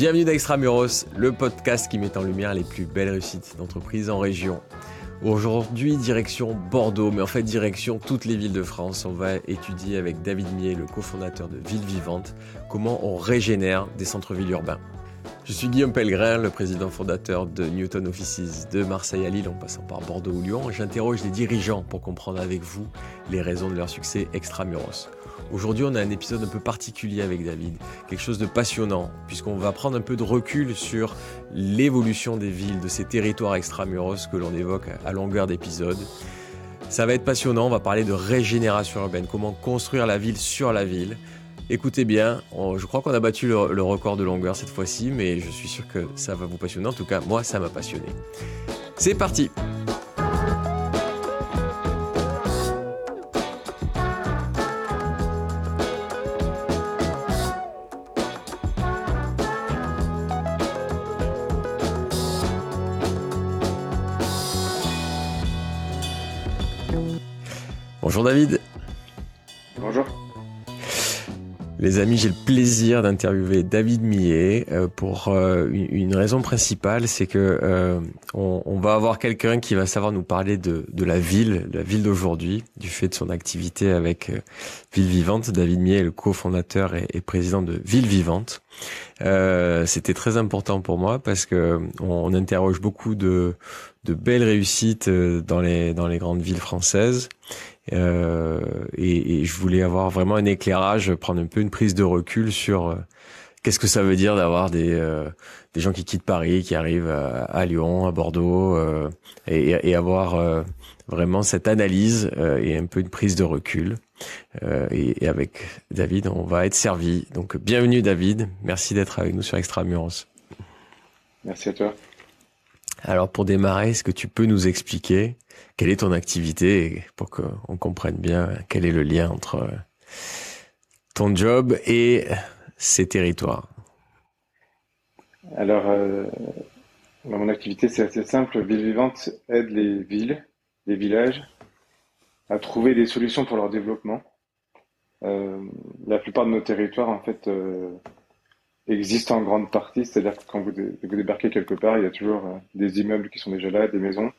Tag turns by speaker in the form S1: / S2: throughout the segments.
S1: Bienvenue d'Extramuros, le podcast qui met en lumière les plus belles réussites d'entreprises en région. Aujourd'hui, direction Bordeaux, mais en fait direction toutes les villes de France. On va étudier avec David Mier, le cofondateur de Ville Vivante, comment on régénère des centres-villes urbains. Je suis Guillaume Pellegrin, le président fondateur de Newton Offices de Marseille à Lille en passant par Bordeaux ou Lyon. J'interroge les dirigeants pour comprendre avec vous les raisons de leur succès extramuros. Aujourd'hui, on a un épisode un peu particulier avec David, quelque chose de passionnant, puisqu'on va prendre un peu de recul sur l'évolution des villes, de ces territoires extramuros que l'on évoque à longueur d'épisode. Ça va être passionnant, on va parler de régénération urbaine, comment construire la ville sur la ville. Écoutez bien, je crois qu'on a battu le, le record de longueur cette fois-ci, mais je suis sûr que ça va vous passionner. En tout cas, moi, ça m'a passionné. C'est parti Bonjour David.
S2: Bonjour.
S1: Les amis, j'ai le plaisir d'interviewer David Millet euh, pour euh, une raison principale, c'est que euh, on, va avoir quelqu'un qui va savoir nous parler de, la ville, la ville d'aujourd'hui, du fait de son activité avec Ville Vivante. David Millet est le cofondateur et, et, président de Ville Vivante. C'était très important pour moi parce que on, interroge beaucoup de, de belles réussites dans les dans les grandes villes françaises euh, et, je voulais avoir vraiment un éclairage, prendre un peu une prise de recul sur euh, qu'est-ce que ça veut dire d'avoir des euh, des gens qui quittent Paris, qui arrivent à, Lyon, à Bordeaux, et, et, avoir vraiment cette analyse et un peu une prise de recul. Et, et, avec David, on va être servi. Donc bienvenue David, merci d'être avec nous sur Extramuros.
S2: Merci à toi.
S1: Alors pour démarrer, est-ce que tu peux nous expliquer quelle est ton activité pour qu'on comprenne bien quel est le lien entre euh, ton job et ces territoires?
S2: Alors, euh, mon activité, c'est assez simple. Ville Vivante aide les villes, les villages à trouver des solutions pour leur développement. Euh, la plupart de nos territoires, en fait, existent en grande partie. C'est-à-dire que quand vous, débarquez quelque part, il y a toujours des immeubles qui sont déjà là, des maisons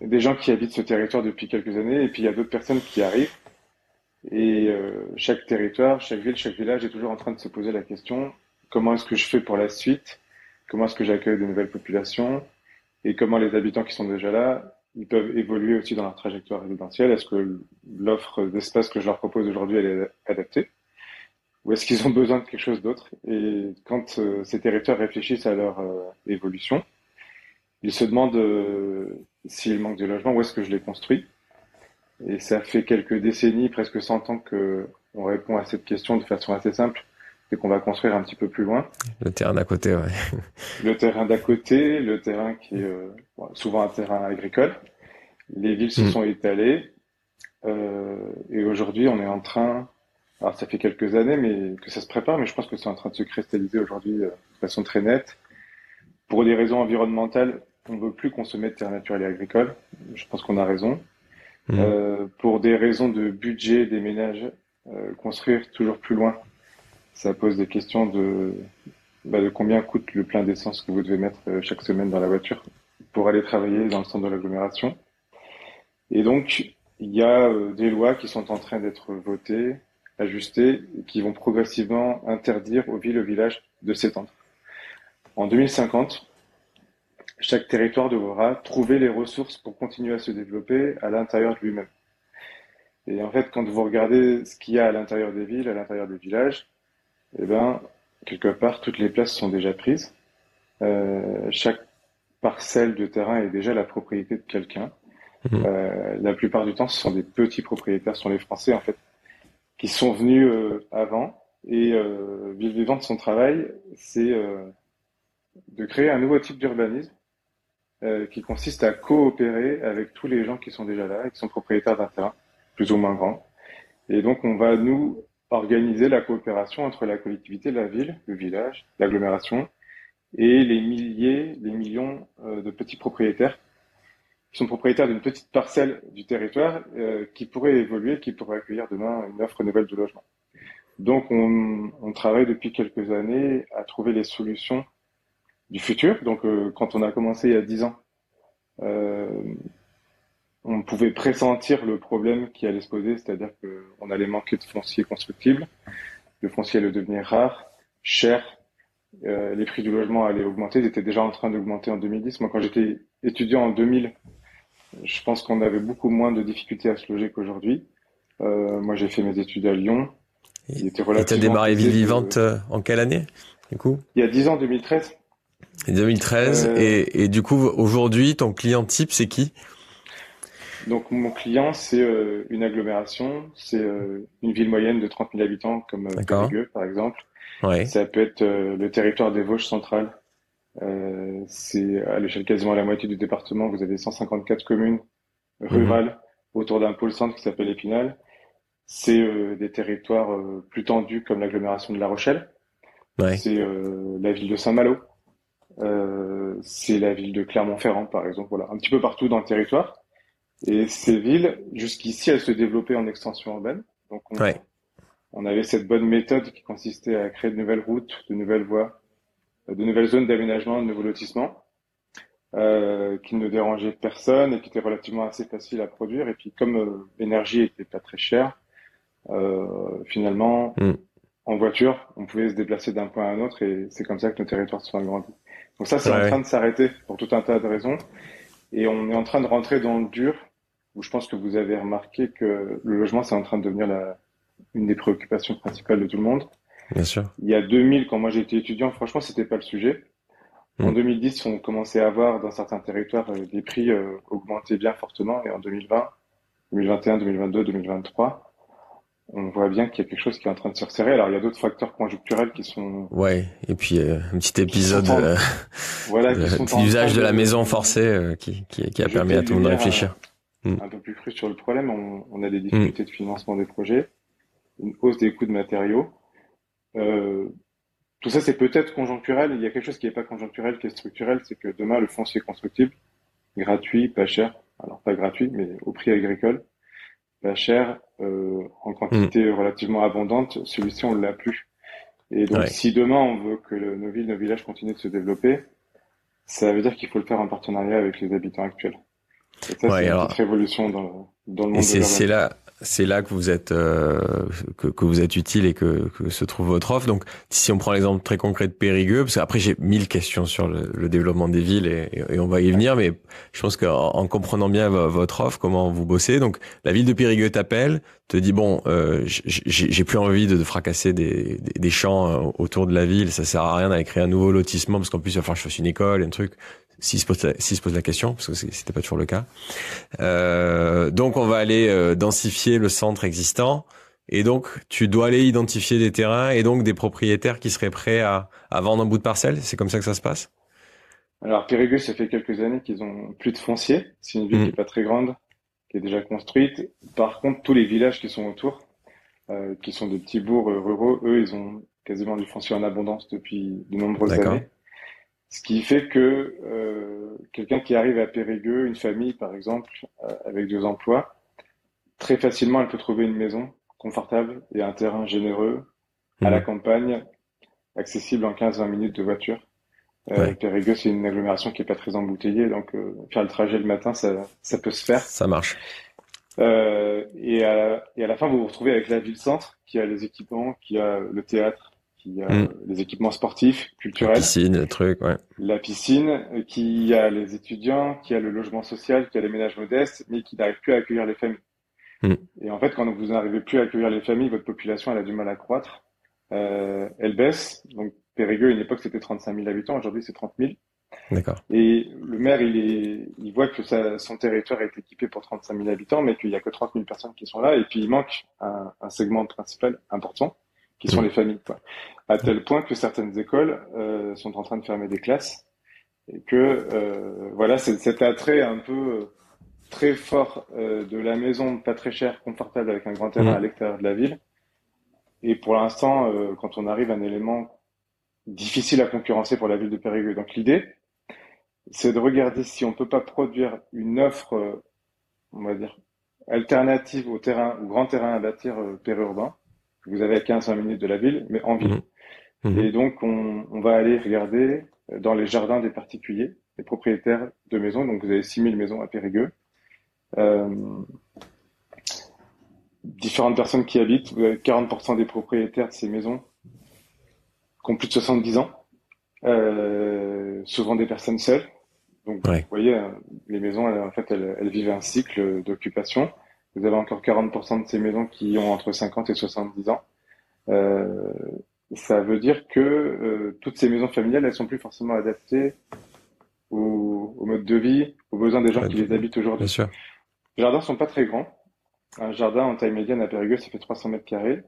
S2: des gens qui habitent ce territoire depuis quelques années, et puis il y a d'autres personnes qui arrivent. Et euh, chaque territoire, chaque ville, chaque village est toujours en train de se poser la question comment est-ce que je fais pour la suite? Comment est-ce que j'accueille de nouvelles populations? Et comment les habitants qui sont déjà là, ils peuvent évoluer aussi dans leur trajectoire résidentielle? Est-ce que l'offre d'espace que je leur propose aujourd'hui, est adaptée? Ou est-ce qu'ils ont besoin de quelque chose d'autre Et quand euh, ces territoires réfléchissent à leur euh, évolution, ils se demandent euh, s'il manque de logement, où est-ce que je les construis Et ça fait quelques décennies, presque 100 ans que on répond à cette question de façon assez simple, c'est qu'on va construire un petit peu plus loin.
S1: Le terrain d'à côté, ouais.
S2: Le terrain d'à côté, le terrain qui est euh, souvent un terrain agricole. Les villes se hmm. sont étalées et aujourd'hui on est en train, alors ça fait quelques années mais que ça se prépare, mais je pense que c'est en train de se cristalliser aujourd'hui de façon très nette. Pour des raisons environnementales, on ne veut plus consommer de terres naturelles et agricoles. Je pense qu'on a raison. Mmh. Euh, pour des raisons de budget des ménages, euh, construire toujours plus loin, ça pose des questions de, bah, de combien coûte le plein d'essence que vous devez mettre euh, chaque semaine dans la voiture pour aller travailler dans le centre de l'agglomération. Et donc, il y a des lois qui sont en train d'être votées, ajustées, qui vont progressivement interdire aux villes et aux villages de s'étendre. En 2050, chaque territoire devra trouver les ressources pour continuer à se développer à l'intérieur de lui-même. Et en fait, quand vous regardez ce qu'il y a à l'intérieur des villes, à l'intérieur des villages, eh ben, quelque part, toutes les places sont déjà prises. Euh, chaque parcelle de terrain est déjà la propriété de quelqu'un. Mmh. Euh, la plupart du temps, ce sont des petits propriétaires, ce sont les Français en fait, qui sont venus euh, avant. Et euh, Ville Vivante, son travail, c'est euh, de créer un nouveau type d'urbanisme euh, qui consiste à coopérer avec tous les gens qui sont déjà là et qui sont propriétaires d'un terrain, plus ou moins grand. Et donc, on va nous organiser la coopération entre la collectivité, la ville, le village, l'agglomération et les milliers, les millions de petits propriétaires sont propriétaires d'une petite parcelle du territoire euh, qui pourrait évoluer, qui pourrait accueillir demain une offre nouvelle de logement. Donc, on, travaille depuis quelques années à trouver les solutions du futur. Donc, euh, quand on a commencé il y a 10 ans, euh, on pouvait pressentir le problème qui allait se poser, c'est-à-dire qu'on allait manquer de foncier constructible, le foncier allait devenir rare, cher, les prix du logement allaient augmenter, ils étaient déjà en train d'augmenter en 2010. Moi, quand j'étais étudiant en 2000, je pense qu'on avait beaucoup moins de difficultés à se loger qu'aujourd'hui. Euh, moi, j'ai fait mes études à Lyon.
S1: Il était relativement. Et t'as démarré Ville Vivante euh, en quelle année, du coup?
S2: Il y a 10 ans, 2013.
S1: 2013. Euh... Et, et, du coup, aujourd'hui, ton client type, c'est qui?
S2: Donc, mon client, c'est euh, une agglomération. C'est une ville moyenne de 30 000 habitants, comme Périgueux, par exemple. Ouais. Ça peut être le territoire des Vosges centrales. C'est à l'échelle quasiment à la moitié du département. Vous avez 154 communes rurales mhm. autour d'un pôle centre qui s'appelle Épinal. C'est euh, des territoires euh, plus tendus comme l'agglomération de La Rochelle. Ouais. C'est euh, la ville de Saint-Malo. c'est la ville de Clermont-Ferrand, par exemple. Voilà, un petit peu partout dans le territoire. Et ces villes, jusqu'ici, elles se développaient en extension urbaine. Donc, on, ouais. on avait cette bonne méthode qui consistait à créer de nouvelles routes, de nouvelles voies, de nouvelles zones d'aménagement, de nouveaux lotissements, euh, qui ne dérangeaient personne et qui étaient relativement assez faciles à produire. Et puis, comme l'énergie était pas très chère, euh, finalement, mm. en voiture, on pouvait se déplacer d'un point à un autre et c'est comme ça que nos territoires se sont agrandis. Donc ça, c'est en train de s'arrêter pour tout un tas de raisons. Et on est en train de rentrer dans le dur, où je pense que vous avez remarqué que le logement, c'est en train de devenir la, une des préoccupations principales de tout le monde.
S1: Bien sûr.
S2: Il y a 2000, quand moi j'étais étudiant, franchement, c'était pas le sujet. En 2010, mm. on commençait à avoir dans certains territoires euh, des prix euh, augmenter bien fortement, et en 2020, 2021, 2022, 2023, on voit bien qu'il y a quelque chose qui est en train de se resserrer. Alors il y a d'autres facteurs conjoncturels qui sont.
S1: Ouais, et puis euh, un petit épisode euh, voilà, l'usage de, la maison forcée euh, qui, qui, qui, a permis à tout le monde de réfléchir.
S2: Un, mm. peu plus cru sur le problème. On, on a des difficultés mm. de financement des projets, une hausse des coûts de matériaux. Euh, tout ça, c'est peut-être conjoncturel. Il y a quelque chose qui n'est pas conjoncturel, qui est structurel, c'est que demain, le foncier constructible, gratuit, pas cher, alors pas gratuit, mais au prix agricole, pas cher, euh, en quantité mm. relativement abondante, celui-ci on l'a plus. Et donc si demain on veut que nos villes, nos villages continuent de se développer, ça veut dire qu'il faut le faire en partenariat avec les habitants actuels. Et ça, c'est une petite révolution dans, dans le monde. Et
S1: c'est là, c'est là que vous êtes euh, que, vous êtes utile et que, se trouve votre offre. Donc, si on prend l'exemple très concret de Périgueux, parce qu'après j'ai mille questions sur le, le développement des villes et, on va y venir, mais je pense qu'en en comprenant bien votre offre, comment vous bossez, donc la ville de Périgueux t'appelle, te dit bon, euh, j'ai plus envie de, de fracasser des, champs euh, autour de la ville, ça sert à rien d'aller créer un nouveau lotissement parce qu'en plus il va falloir que je fasse une école, un truc s'il se pose la, se pose la question, parce que c'était pas toujours le cas. Euh, donc on va aller euh, densifier le centre existant, et donc tu dois aller identifier des terrains et donc des propriétaires qui seraient prêts à, à vendre un bout de parcelle. C'est comme ça que ça se passe?
S2: Alors Périgueux, ça fait quelques années qu'ils ont plus de foncier. C'est une ville qui mm. est pas très grande, qui est déjà construite. Par contre, tous les villages qui sont autour, euh, qui sont des petits bourgs ruraux, eux, ils ont quasiment du foncier en abondance depuis de nombreuses années. Ce qui fait que euh, quelqu'un qui arrive à Périgueux, une famille par exemple, euh, avec deux emplois, très facilement elle peut trouver une maison confortable et un terrain généreux à la mmh. campagne, accessible en 15-20 minutes de voiture. Euh, Périgueux, c'est une agglomération qui est pas très embouteillée, donc faire le trajet le matin, ça, ça peut se faire.
S1: Ça marche.
S2: Euh, et, à, et à la fin, vous vous retrouvez avec la ville-centre, qui a les équipements, qui a le théâtre, qui a mm. les équipements sportifs, culturels. La
S1: piscine, le truc, ouais.
S2: La piscine, qui a les étudiants, qui a le logement social, qui a les ménages modestes, mais qui n'arrive plus à accueillir les familles. Mm. Et en fait, quand vous n'arrivez plus à accueillir les familles, votre population, elle a du mal à croître. Euh, elle baisse. Donc, Périgueux, à une époque, c'était 35 000 habitants. Aujourd'hui, c'est 30 000.
S1: D'accord.
S2: Et le maire, il, est, il voit que sa, son territoire est équipé pour 35 000 habitants, mais qu'il y a que 30 000 personnes qui sont là. Et puis, il manque un, un segment principal important qui sont mm. les familles, quoi. À tel point que certaines écoles euh, sont en train de fermer des classes et que euh, voilà, c'est cet attrait un peu euh, très fort euh, de la maison, pas très chère, confortable avec un grand terrain mm. à l'extérieur de la ville. Et pour l'instant, euh, quand on arrive à un élément difficile à concurrencer pour la ville de Périgueux. Donc l'idée, c'est de regarder si on peut pas produire une offre, on va dire, alternative au terrain, au grand terrain à bâtir périurbain, vous avez à 15-20 minutes de la ville, mais en ville. Mmh. Mmh. Et donc, on, on, va aller regarder dans les jardins des particuliers, les propriétaires de maisons. Donc, vous avez 6000 maisons à Périgueux. Euh, différentes personnes qui habitent. Vous avez 40% des propriétaires de ces maisons qui ont plus de 70 ans. Euh, souvent des personnes seules. Donc, vous voyez, euh, les maisons, en fait, elles, elles vivent un cycle d'occupation. Vous avez encore 40% de ces maisons qui ont entre 50 et 70 ans. Euh, ça veut dire que euh, toutes ces maisons familiales, elles sont plus forcément adaptées au, au mode de vie, aux besoins des gens qui les habitent aujourd'hui.
S1: Bien sûr.
S2: Les jardins sont pas très grands. Un jardin en taille médiane à Périgueux, ça fait 300 mètres carrés.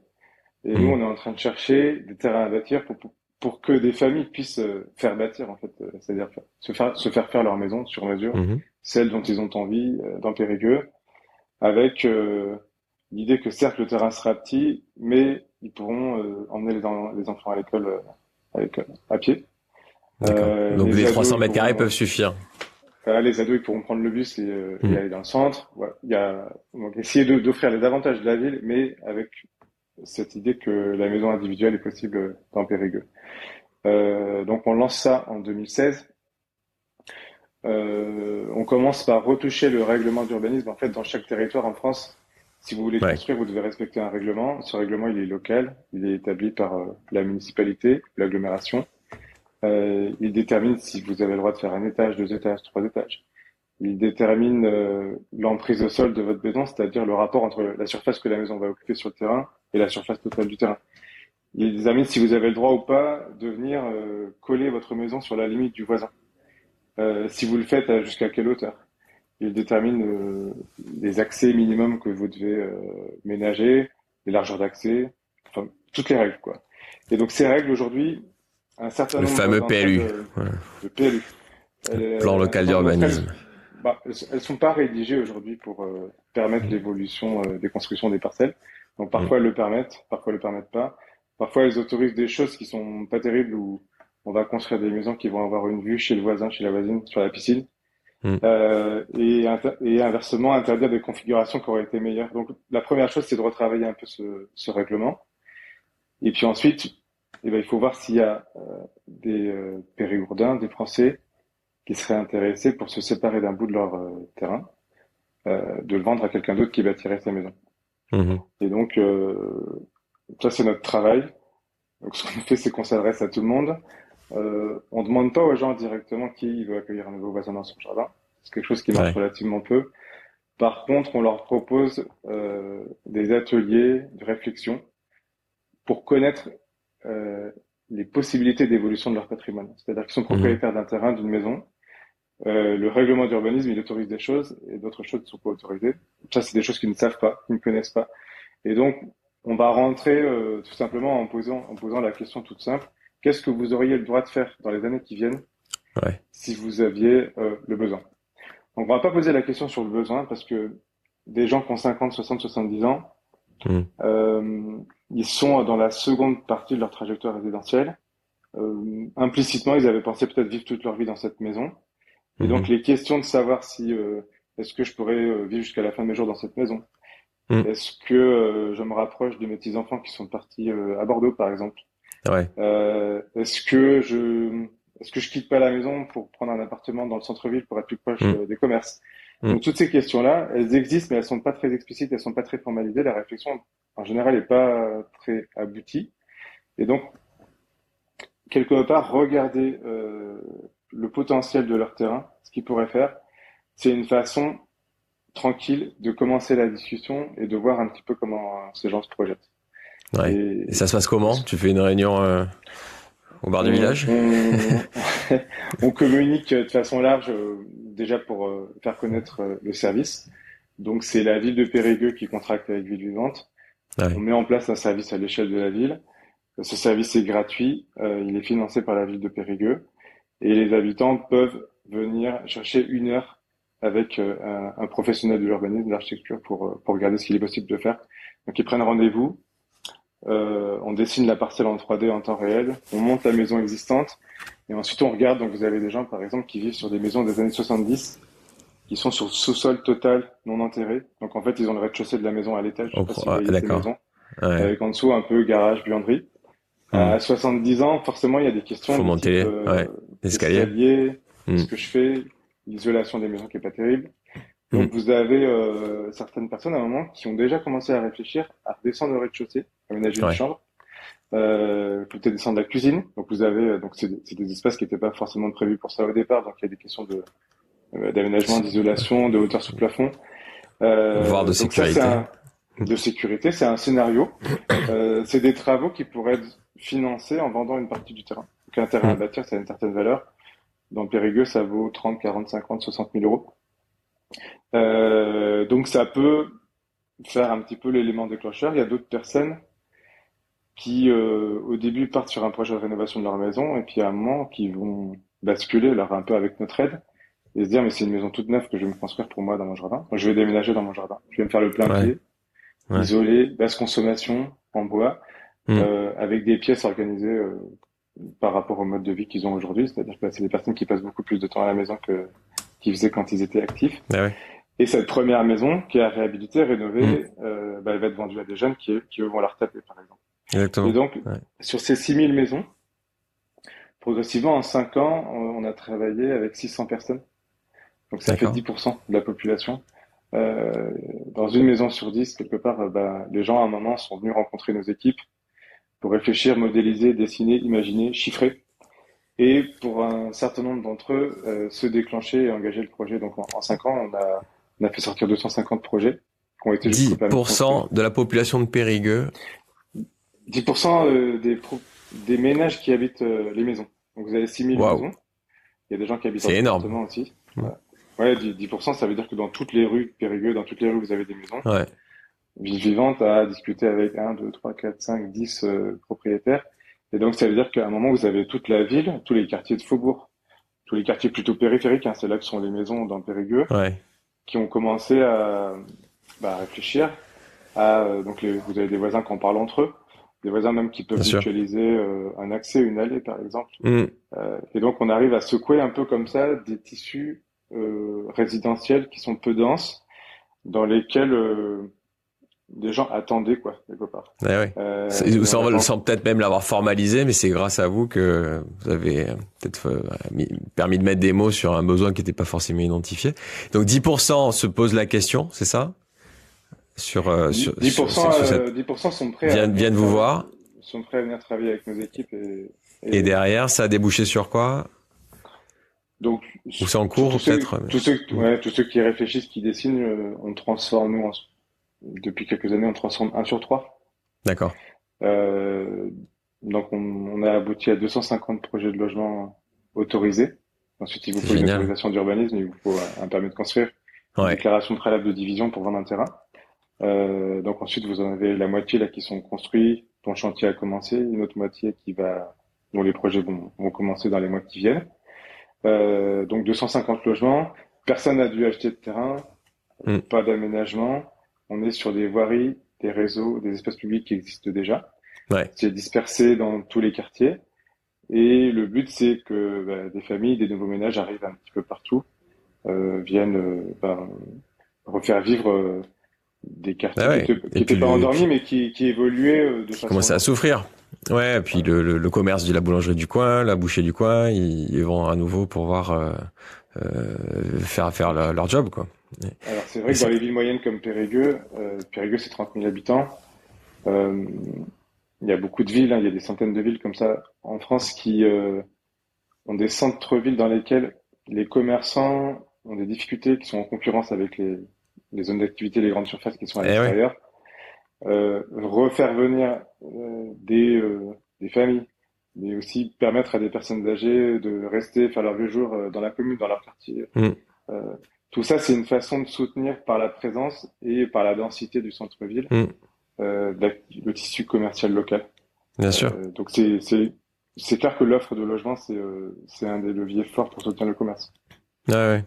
S2: Et nous, mmh. on est en train de chercher des terrains à bâtir pour, pour, que des familles puissent euh, faire bâtir, en fait. C'est-à-dire se faire, se faire faire leur maison sur mesure, mmh. celle dont ils ont envie, dans Périgueux, avec l'idée que certes, le terrain sera petit, mais ils pourront euh, emmener les, les, enfants à l'école euh, avec à pied.
S1: Euh, Donc les, 300 mètres carrés peuvent suffire.
S2: les ados ils pourront prendre le bus et, mmh. aller dans le centre. Ouais, il y a donc essayer d'offrir les avantages de la ville, mais avec cette idée que la maison individuelle est possible dans Périgueux. Euh, donc on lance ça en 2016. Euh, on commence par retoucher le règlement d'urbanisme. En fait, dans chaque territoire en France, si vous voulez construire, vous devez respecter un règlement. Ce règlement, il est local, il est établi par euh, la municipalité, l'agglomération. Euh, il détermine si vous avez le droit de faire un étage, deux étages, trois étages. Il détermine euh, l'emprise au sol de votre maison, c'est-à-dire le rapport entre la surface que la maison va occuper sur le terrain et la surface totale du terrain. Il détermine si vous avez le droit ou pas de venir coller votre maison sur la limite du voisin. Si vous le faites, jusqu'à quelle hauteur? Il détermine euh, les accès minimums que vous devez euh, ménager, les largeurs d'accès, enfin toutes les règles quoi. Et donc ces règles aujourd'hui, un certain
S1: le fameux PLU,
S2: le PLU,
S1: le plan local d'urbanisme.
S2: Bah, elles, sont pas rédigées aujourd'hui pour euh, permettre mmh. l'évolution des constructions des parcelles. Donc parfois mmh. elles le permettent, parfois elles le permettent pas. Parfois elles autorisent des choses qui sont pas terribles où on va construire des maisons qui vont avoir une vue chez le voisin, chez la voisine, sur la piscine. Mm. Euh, et, et, inversement interdire des configurations qui auraient été meilleures. Donc la première chose, c'est de retravailler un peu ce, ce règlement. Et puis ensuite, eh ben, il faut voir s'il y a euh, des euh, périgourdins, des Français qui seraient intéressés pour se séparer d'un bout de leur euh, terrain, de le vendre à quelqu'un d'autre qui bâtirait sa maison. Mm-hmm. Et donc, ça c'est notre travail. Donc ce qu'on fait, c'est qu'on s'adresse à tout le monde. Euh, on demande pas aux gens directement qui veut accueillir un nouveau voisin dans son jardin. C'est quelque chose qui marche relativement peu. Par contre, on leur propose euh, des ateliers de réflexion pour connaître euh, les possibilités d'évolution de leur patrimoine. C'est-à-dire qu'ils sont mhm. propriétaires d'un terrain, d'une maison. Euh, le règlement d'urbanisme, il autorise des choses et d'autres choses ne sont pas autorisées. Ça, c'est des choses qu'ils ne savent pas, qu'ils ne connaissent pas. Et donc, on va rentrer euh, tout simplement en posant, en posant la question toute simple qu'est-ce que vous auriez le droit de faire dans les années qui viennent si vous aviez euh, le besoin? Donc on va pas poser la question sur le besoin parce que des gens qui ont 50, 60, 70 ans, hmm. euh, ils sont dans la seconde partie de leur trajectoire résidentielle. Euh, implicitement, ils avaient pensé peut-être vivre toute leur vie dans cette maison. Et donc hmm. les questions de savoir si est-ce que je pourrais vivre jusqu'à la fin de mes jours dans cette maison, hmm. est-ce que je me rapproche de mes petits enfants qui sont partis à Bordeaux par exemple,
S1: Ouais.
S2: Euh, est-ce que je est-ce que je quitte pas la maison pour prendre un appartement dans le centre-ville pour être plus proche mm. euh, des commerces? Mm. Donc toutes ces questions-là, elles existent, mais elles sont pas très explicites, elles sont pas très formalisées. La réflexion, en général, est pas très aboutie. Et donc, quelque part, regarder euh, le potentiel de leur terrain, ce qu'ils pourraient faire, c'est une façon tranquille de commencer la discussion et de voir un petit peu comment ces gens se projettent.
S1: Ouais. Et, ça se passe comment? Tu fais une réunion euh, au bar du village?
S2: on, communique de façon large euh, déjà pour euh, faire connaître le service. Donc c'est la ville de Périgueux qui contracte avec Ville Vivante. On met en place un service à l'échelle de la ville. Ce service est gratuit, il est financé par la ville de Périgueux et les habitants peuvent venir chercher une heure avec un, un professionnel de l'urbanisme, de l'architecture pour, pour regarder ce qu'il est possible de faire. Donc ils prennent rendez-vous, euh, on dessine la parcelle en 3D en temps réel, on monte la maison existante, et ensuite on regarde. Donc vous avez des gens, par exemple, qui vivent sur des maisons des années 70, qui sont sur sous-sol total, non enterré. Donc en fait, ils ont le rez-de-chaussée de la maison à l'étage.
S1: Oh, d'accord.
S2: avec en dessous un peu garage, buanderie. Mmh. À 70 ans, forcément, il y a des questions.
S1: Faut monter,
S2: type,
S1: ouais. Escalier.
S2: Mmh. Ce que je fais, l'isolation des maisons qui est pas terrible. Donc, vous avez euh, certaines personnes à un moment qui ont déjà commencé à réfléchir à redescendre au rez-de-chaussée, aménager une chambre, euh, peut-être descendre la cuisine. Donc, vous avez euh, donc c'est des espaces qui n'étaient pas forcément prévus pour ça au départ. Donc, il y a des questions de euh, d'aménagement, d'isolation, de hauteur sous plafond,
S1: euh, voire de sécurité.
S2: de sécurité, c'est un scénario. Euh, c'est des travaux qui pourraient être financés en vendant une partie du terrain. Donc, un terrain à bâtir, ça a une certaine valeur. Dans Périgueux, ça vaut 30, 40, 50, 60 000 euros. Euh, donc ça peut faire un petit peu l'élément déclencheur. Il y a d'autres personnes qui, euh, au début, partent sur un projet de rénovation de leur maison et puis à un moment, qui vont basculer, alors un peu avec notre aide, et se dire mais c'est une maison toute neuve que je vais me construire pour moi dans mon jardin. je vais déménager dans mon jardin. Je vais me faire le plein pied, isolé, basse consommation en bois, mmh. euh, avec des pièces organisées par rapport au mode de vie qu'ils ont aujourd'hui. C'est-à-dire que c'est des personnes qui passent beaucoup plus de temps à la maison que qu'ils faisaient quand ils étaient actifs.
S1: Ah
S2: et cette première maison qui est à réhabiliter, rénover, mmh. euh, bah, elle va être vendue à des jeunes qui, qui eux, vont la retaper, par exemple.
S1: Exactement.
S2: Et donc, sur ces 6000 maisons, progressivement, en 5 ans, on a travaillé avec 600 personnes. Donc ça fait 10% de la population. Euh, dans une maison sur 10, quelque part, euh, bah, les gens à un moment sont venus rencontrer nos équipes pour réfléchir, modéliser, dessiner, imaginer, chiffrer et pour un certain nombre d'entre eux, euh, se déclencher et engager le projet. Donc en, en 5 ans, on a, on a fait sortir 250 projets
S1: qui ont été 10% de la population de Périgueux
S2: 10% euh, des, des ménages qui habitent euh, les maisons. Donc vous avez 6000 maisons. Il y a des gens qui habitent
S1: en appartement
S2: aussi. Ouais, 10%, ça veut dire que dans toutes les rues de Périgueux, dans toutes les rues, vous avez des maisons.
S1: Ouais.
S2: Vie vivante à discuter avec 1, 2, 3, 4, 5, 10 propriétaires et donc, ça veut dire qu'à un moment, vous avez toute la ville, tous les quartiers de Faubourg, tous les quartiers plutôt périphériques, hein, c'est là que sont les maisons dans Périgueux, qui ont commencé à bah, réfléchir à euh, donc vous avez des voisins qui en parlent entre eux, des voisins même qui peuvent utiliser euh, un accès, une allée par exemple.
S1: Mm.
S2: Euh, et donc on arrive à secouer un peu comme ça des tissus résidentiels qui sont peu denses, dans lesquels des gens attendaient quoi quelque part.
S1: Eh ouais. euh, sans, peut-être même l'avoir formalisé, mais c'est grâce à vous que vous avez peut-être euh, permis de mettre des mots sur un besoin qui n'était pas forcément identifié. Donc 10% se pose la question, c'est ça?
S2: Sur, euh, sur 10%, sur, euh, 10% sont prêts
S1: viennent, à viennent vous voir
S2: sont prêts à venir travailler avec nos équipes et,
S1: et... derrière ça a débouché sur quoi?
S2: Donc,
S1: ou c'est en cours peut-être
S2: tous ceux, ouais, tous ceux qui réfléchissent, qui dessinent, euh, on transforme nous en, depuis quelques années, on transforme 1 sur 3.
S1: D'accord.
S2: Euh, donc, on, on, a abouti à 250 projets de logement autorisés. Ensuite, il vous faut une autorisation d'urbanisme, il vous faut un permis de construire, une déclaration préalable de division pour vendre un terrain. Euh, donc ensuite, vous en avez la moitié là qui sont construits, dont le chantier a commencé, une autre moitié qui va, dont les projets vont, vont commencer dans les mois qui viennent. Euh, donc 250 logements. Personne n'a dû acheter de terrain, hmm. pas d'aménagement on est sur des voiries, des réseaux, des espaces publics qui existent déjà.
S1: Ouais.
S2: C'est dispersé dans tous les quartiers. Et le but, c'est que bah, des familles, des nouveaux ménages arrivent un petit peu partout, euh, viennent euh, bah, refaire vivre euh, des quartiers ah qui n'étaient pas endormis, mais qui, qui évoluaient euh, de façon...
S1: Commencent à souffrir. Ouais, et puis le, le, commerce de la boulangerie du coin, la boucherie du coin, ils, vont à nouveau pouvoir euh, faire faire leur job, quoi.
S2: Alors c'est vrai que dans les villes moyennes comme Périgueux, euh, Périgueux c'est 30 000 habitants, euh, il y a beaucoup de villes, hein, il y a des centaines de villes comme ça en France qui euh, ont des centres-villes dans lesquels les commerçants ont des difficultés, qui sont en concurrence avec les, les zones d'activité, les grandes surfaces qui sont à eh l'extérieur. Refaire venir des, des familles, mais aussi permettre à des personnes âgées de rester, faire leur vieux jour dans la commune, dans leur quartier.
S1: Mm.
S2: Tout ça, c'est une façon de soutenir par la présence et par la densité du centre-ville mm. euh, le tissu commercial local.
S1: Bien sûr.
S2: Euh, donc c'est c'est clair que l'offre de logement c'est euh, c'est un des leviers forts pour soutenir le commerce.
S1: Ah ouais.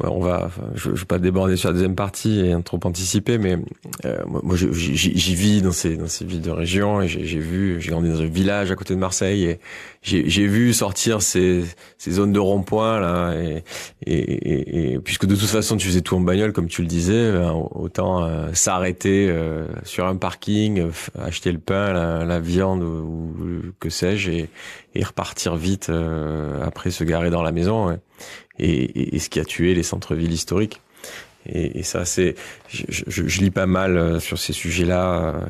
S1: On va, je, ne vais pas déborder sur la deuxième partie et trop anticiper, mais euh, moi, j'y vis dans ces dans ces villes de région et j'ai vu, j'ai grandi dans un village à côté de Marseille et j'ai vu sortir ces ces zones de rond-point là et, et, et, puisque de toute façon tu faisais tout en bagnole comme tu le disais, ben, autant euh, s'arrêter euh, sur un parking, acheter le pain, la, la viande ou, que sais-je et, repartir vite après se garer dans la maison. Ouais et, et, ce qui a tué les centres-villes historiques. Et, et, ça, c'est, je, je, je, lis pas mal euh, sur ces sujets-là. Euh,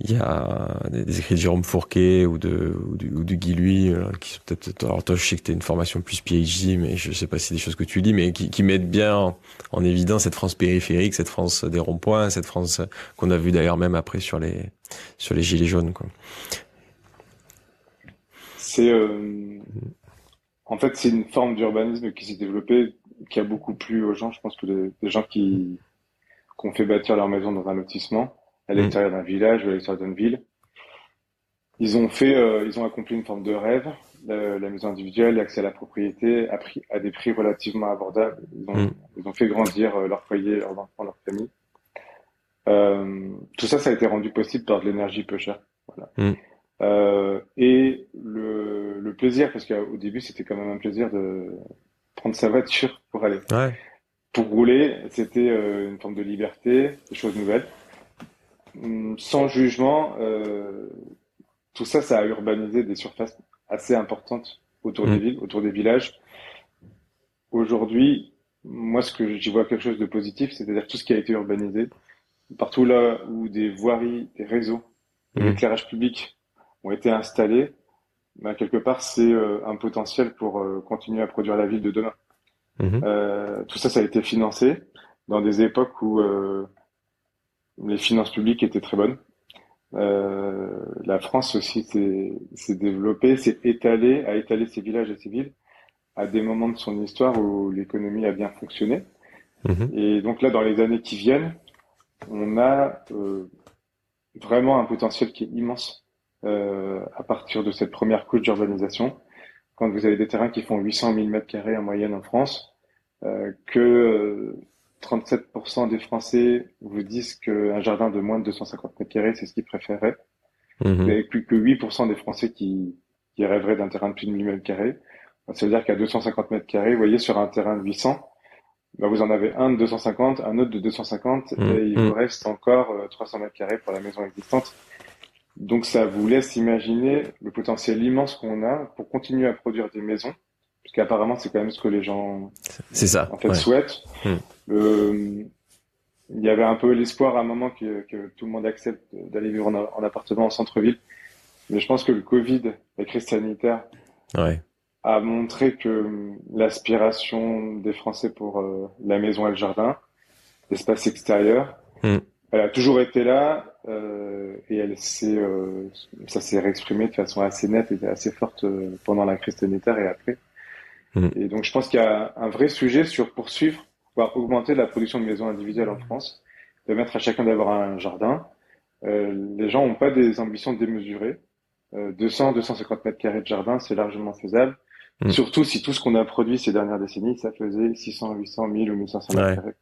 S1: il y a des, écrits de Jérôme Fourquet ou de ou du, ou Guy Lui, euh, qui sont peut-être. Alors toi, je sais que tu as une formation plus PhD, mais je sais pas si c'est des choses que tu lis, mais qui, qui mettent bien en, évidence cette France périphérique, cette France des ronds-points, cette France qu'on a vu d'ailleurs même après sur les sur les gilets jaunes. Quoi.
S2: C'est euh, en fait, c'est une forme d'urbanisme qui s'est développée, qui a beaucoup plu aux gens. Je pense que les, gens qui, qui ont fait bâtir leur maison dans un lotissement, à mm. l'extérieur d'un village ou à l'extérieur d'une ville, ils ont fait, euh, ils ont accompli une forme de rêve, la, maison individuelle, l'accès à la propriété, à, prix, à des prix relativement abordables. Ils ont, mm. ils ont fait grandir euh, leur foyer, leurs enfants, leur famille. Euh, tout ça, ça a été rendu possible par de l'énergie peu chère. Voilà. Mm. Euh, et le, le, plaisir, parce qu'au début c'était quand même un plaisir de prendre sa voiture pour aller. Ouais. Pour rouler, c'était euh, une forme de liberté, des choses nouvelles. Hum, sans jugement, euh, tout ça, ça a urbanisé des surfaces assez importantes autour des mmh. villes, autour des villages. Aujourd'hui, moi, ce que j'y vois quelque chose de positif, c'est-à-dire tout ce qui a été urbanisé, partout là où des voiries, des réseaux, mmh. l'éclairage public ont été installés, bah, quelque part, c'est euh, un potentiel pour euh, continuer à produire la ville de demain. Mhm. Euh, tout ça, ça a été financé dans des époques où les finances publiques étaient très bonnes. la France aussi s'est développée, s'est étalée, a étalé ses villages et ses villes à des moments de son histoire où l'économie a bien fonctionné. Mhm. Et donc là, dans les années qui viennent, on a vraiment un potentiel qui est immense euh, à partir de cette première couche d'urbanisation. Quand vous avez des terrains qui font 800 000 mètres carrés en moyenne en France, euh, que 37% des Français vous disent qu'un jardin de moins de 250 mètres carrés, c'est ce qu'ils préféraient. Mmh. Et plus que 8% des Français qui, qui rêveraient d'un terrain de plus de 1000 mètres carrés. Ça veut dire qu'à 250 mètres carrés, vous voyez, sur un terrain de 800, bah vous en avez un de 250, un autre de 250, mmh. et il vous reste encore 300 euh, mètres carrés pour la maison existante. Donc ça vous laisse imaginer le potentiel immense qu'on a pour continuer à produire des maisons, puisqu'apparemment c'est quand même ce que les gens
S1: ça,
S2: en fait souhaitent. Hmm. Euh, il y avait un peu l'espoir à un moment que, que tout le monde accepte d'aller vivre en, appartement en centre-ville, mais je pense que le Covid, la crise sanitaire, ouais. a montré que l'aspiration des Français pour euh, la maison et le jardin, l'espace extérieur, hmm. elle a toujours été là euh, et elle s'est, euh, ça s'est réexprimé de façon assez nette et assez forte euh, pendant la crise sanitaire et après. Mm. Et donc je pense qu'il y a un vrai sujet sur poursuivre, voire augmenter la production de maisons individuelles en France, permettre à chacun d'avoir un jardin. les gens n'ont pas des ambitions démesurées. 200, 250 mètres carrés de jardin, c'est largement faisable. Mm. Surtout si tout ce qu'on a produit ces dernières décennies, ça faisait 600, 800, 1000 ou 1500 mètres carrés.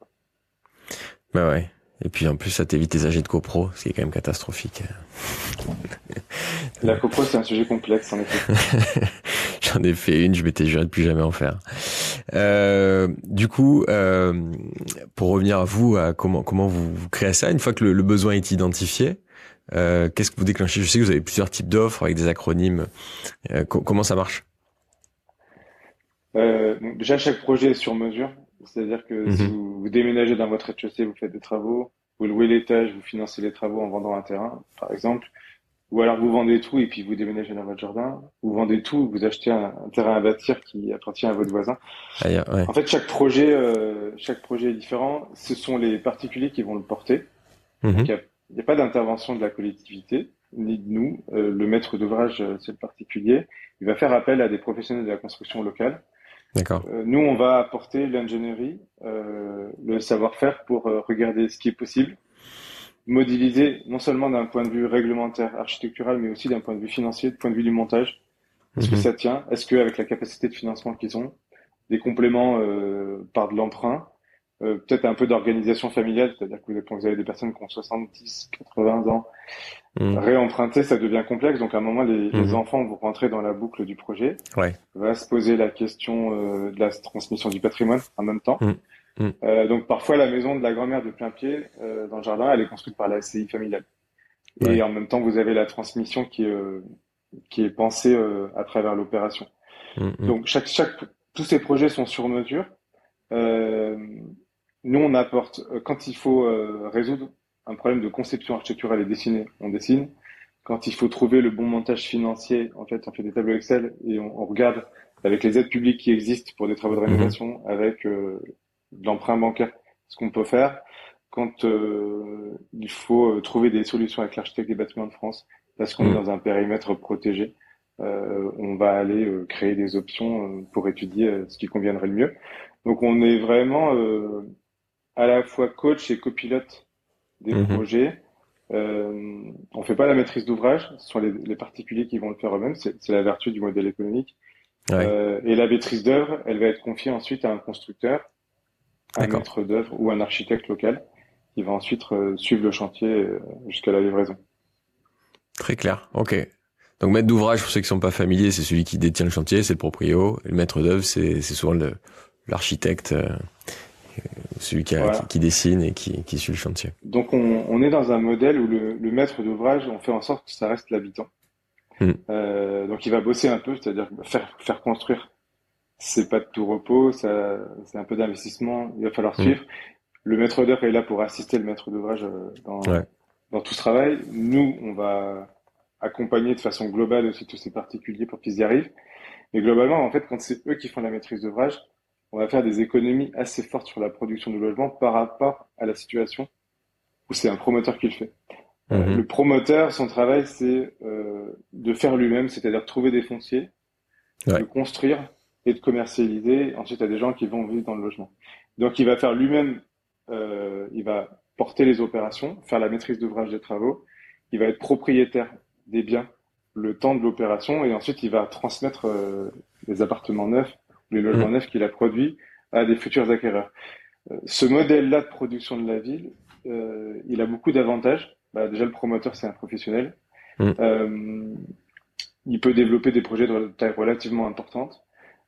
S1: Bah ouais. Et puis en plus, ça t'évite les âgés de copro, ce qui est quand même catastrophique.
S2: La copro, c'est un sujet complexe, en effet.
S1: J'en ai fait une, je m'étais juré de plus jamais en faire. Euh, du coup, euh, pour revenir à vous, à comment comment vous, créez ça une fois que le, besoin est identifié euh, Qu'est-ce que vous déclenchez? Je sais que vous avez plusieurs types d'offres avec des acronymes. Euh, comment ça marche?
S2: Euh, Déjà, chaque projet est sur mesure. C'est-à-dire que si mhm. vous, déménagez dans votre rez-de-chaussée, vous faites des travaux, vous louez l'étage, vous financez les travaux en vendant un terrain, par exemple. Ou alors vous vendez tout et puis vous déménagez dans votre jardin. Vous vendez tout, vous achetez un, terrain à bâtir qui appartient à votre voisin. En fait, chaque projet, euh, chaque projet est différent. Ce sont les particuliers qui vont le porter. Mhm. Il n'y a, pas d'intervention de la collectivité ni de nous. Euh, le maître d'ouvrage, euh, c'est le particulier. Il va faire appel à des professionnels de la construction locale
S1: D'accord.
S2: Euh, nous, on va apporter l'ingénierie, euh, le savoir-faire pour euh, regarder ce qui est possible, modéliser non seulement d'un point de vue réglementaire, architectural, mais aussi d'un point de vue financier, du point de vue du montage. Est-ce que mhm. ça tient Est-ce qu'avec la capacité de financement qu'ils ont, des compléments par de l'emprunt, peut-être un peu d'organisation familiale, c'est-à-dire que quand vous avez des personnes qui ont 70, 80 ans, mmh. réemprunter, ça devient complexe. Donc à un moment, les, les, mmh. enfants vont rentrer dans la boucle du projet.
S1: Ouais.
S2: Va se poser la question de la transmission du patrimoine en même temps.
S1: Mmh. Mm.
S2: Euh, donc parfois la maison de la grand-mère de plein pied euh, dans le jardin, elle est construite par la SCI familiale. Et en même temps, vous avez la transmission qui est euh, qui est pensée euh, à travers l'opération.
S1: Mm, mm.
S2: Donc chaque chaque tous ces projets sont sur mesure. Nous, on apporte quand il faut résoudre un problème de conception architecturale et dessinée, on dessine. Quand il faut trouver le bon montage financier, en fait, on fait des tableaux Excel et on, on regarde avec les aides publiques qui existent pour des travaux de rénovation, avec de l'emprunt bancaire, ce qu'on peut faire quand euh, il faut euh, trouver des solutions avec l'architecte des bâtiments de France, parce qu'on est mm. dans un périmètre protégé. Euh, on va aller créer des options pour étudier ce qui conviendrait le mieux. Donc on est vraiment à la fois coach et copilote des
S1: Mhm.
S2: projets. Euh, on fait pas la maîtrise d'ouvrage, ce sont les, les particuliers qui vont le faire eux-mêmes, c'est la vertu du modèle économique.
S1: Ouais.
S2: Euh, et la maîtrise d'œuvre, elle va être confiée ensuite à un constructeur, un maître d'œuvre ou un architecte local qui va ensuite euh, suivre le chantier jusqu'à la livraison.
S1: Très clair. Ok. Donc maître d'ouvrage, pour ceux qui sont pas familiers, c'est celui qui détient le chantier, c'est le proprio. Et le maître d'œuvre, c'est souvent l'architecte, celui qui, a-
S2: Voilà.
S1: qui, qui dessine et qui, qui suit le chantier.
S2: Donc on, on est dans un modèle où le, le maître d'ouvrage, on fait en sorte que ça reste l'habitant.
S1: Mm.
S2: Euh, donc il va bosser un peu, c'est-à-dire faire, faire construire. C'est pas de tout repos, ça, c'est un peu d'investissement, il va falloir
S1: Mm.
S2: suivre. Le maître d'œuvre est là pour assister le maître d'ouvrage euh, dans,
S1: Ouais.
S2: dans tout ce travail. Nous, on va accompagner de façon globale aussi tous ces particuliers pour qu'ils y arrivent. Mais globalement, en fait, quand c'est eux qui font la maîtrise d'ouvrage, on va faire des économies assez fortes sur la production de logement par rapport à la situation où c'est un promoteur qui le fait. Euh,
S1: Mhm.
S2: Le promoteur, son travail, c'est euh, de faire lui-même, c'est-à-dire de trouver des fonciers,
S1: Ouais.
S2: de construire et de commercialiser. Ensuite, il y a des gens qui vont vivre dans le logement. Donc, il va faire lui-même, euh, il va porter les opérations, faire la maîtrise d'ouvrage des travaux, il va être propriétaire des biens le temps de l'opération et ensuite il va transmettre les appartements neufs les logements
S1: Mhm.
S2: neufs qu'il a produits à des futurs acquéreurs. Euh, ce modèle-là de production de la ville, euh, il a beaucoup d'avantages. Bah, déjà, le promoteur, c'est un professionnel.
S1: Mhm.
S2: Euh, il peut développer des projets de taille relativement importante.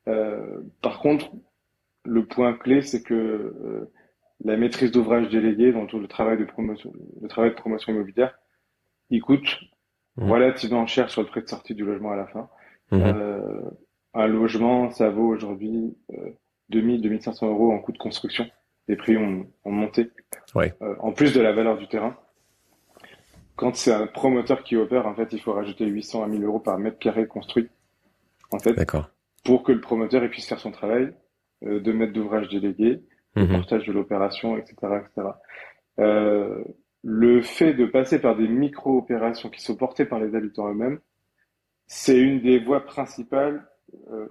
S2: Euh, par contre, le point clé, c'est que la maîtrise d'ouvrage déléguée, donc tout le travail de promotion, le travail de promotion immobilière, il coûte
S1: Mhm.
S2: relativement cher sur le prix de sortie du logement à la fin.
S1: Mhm.
S2: Un logement, ça vaut aujourd'hui euh, 2000, 2500 euros en coût de construction. Les prix ont, ont monté.
S1: Ouais.
S2: Euh, en plus de la valeur du terrain. Quand c'est un promoteur qui opère, en fait, il faut rajouter 800 à 1000 euros par mètre carré construit. En fait, pour que le promoteur il puisse faire son travail euh, de maître d'ouvrage délégué, le
S1: Mhm.
S2: partage de l'opération, etc., etc. Euh, le fait de passer par des micro-opérations qui sont portées par les habitants eux-mêmes, c'est une des voies principales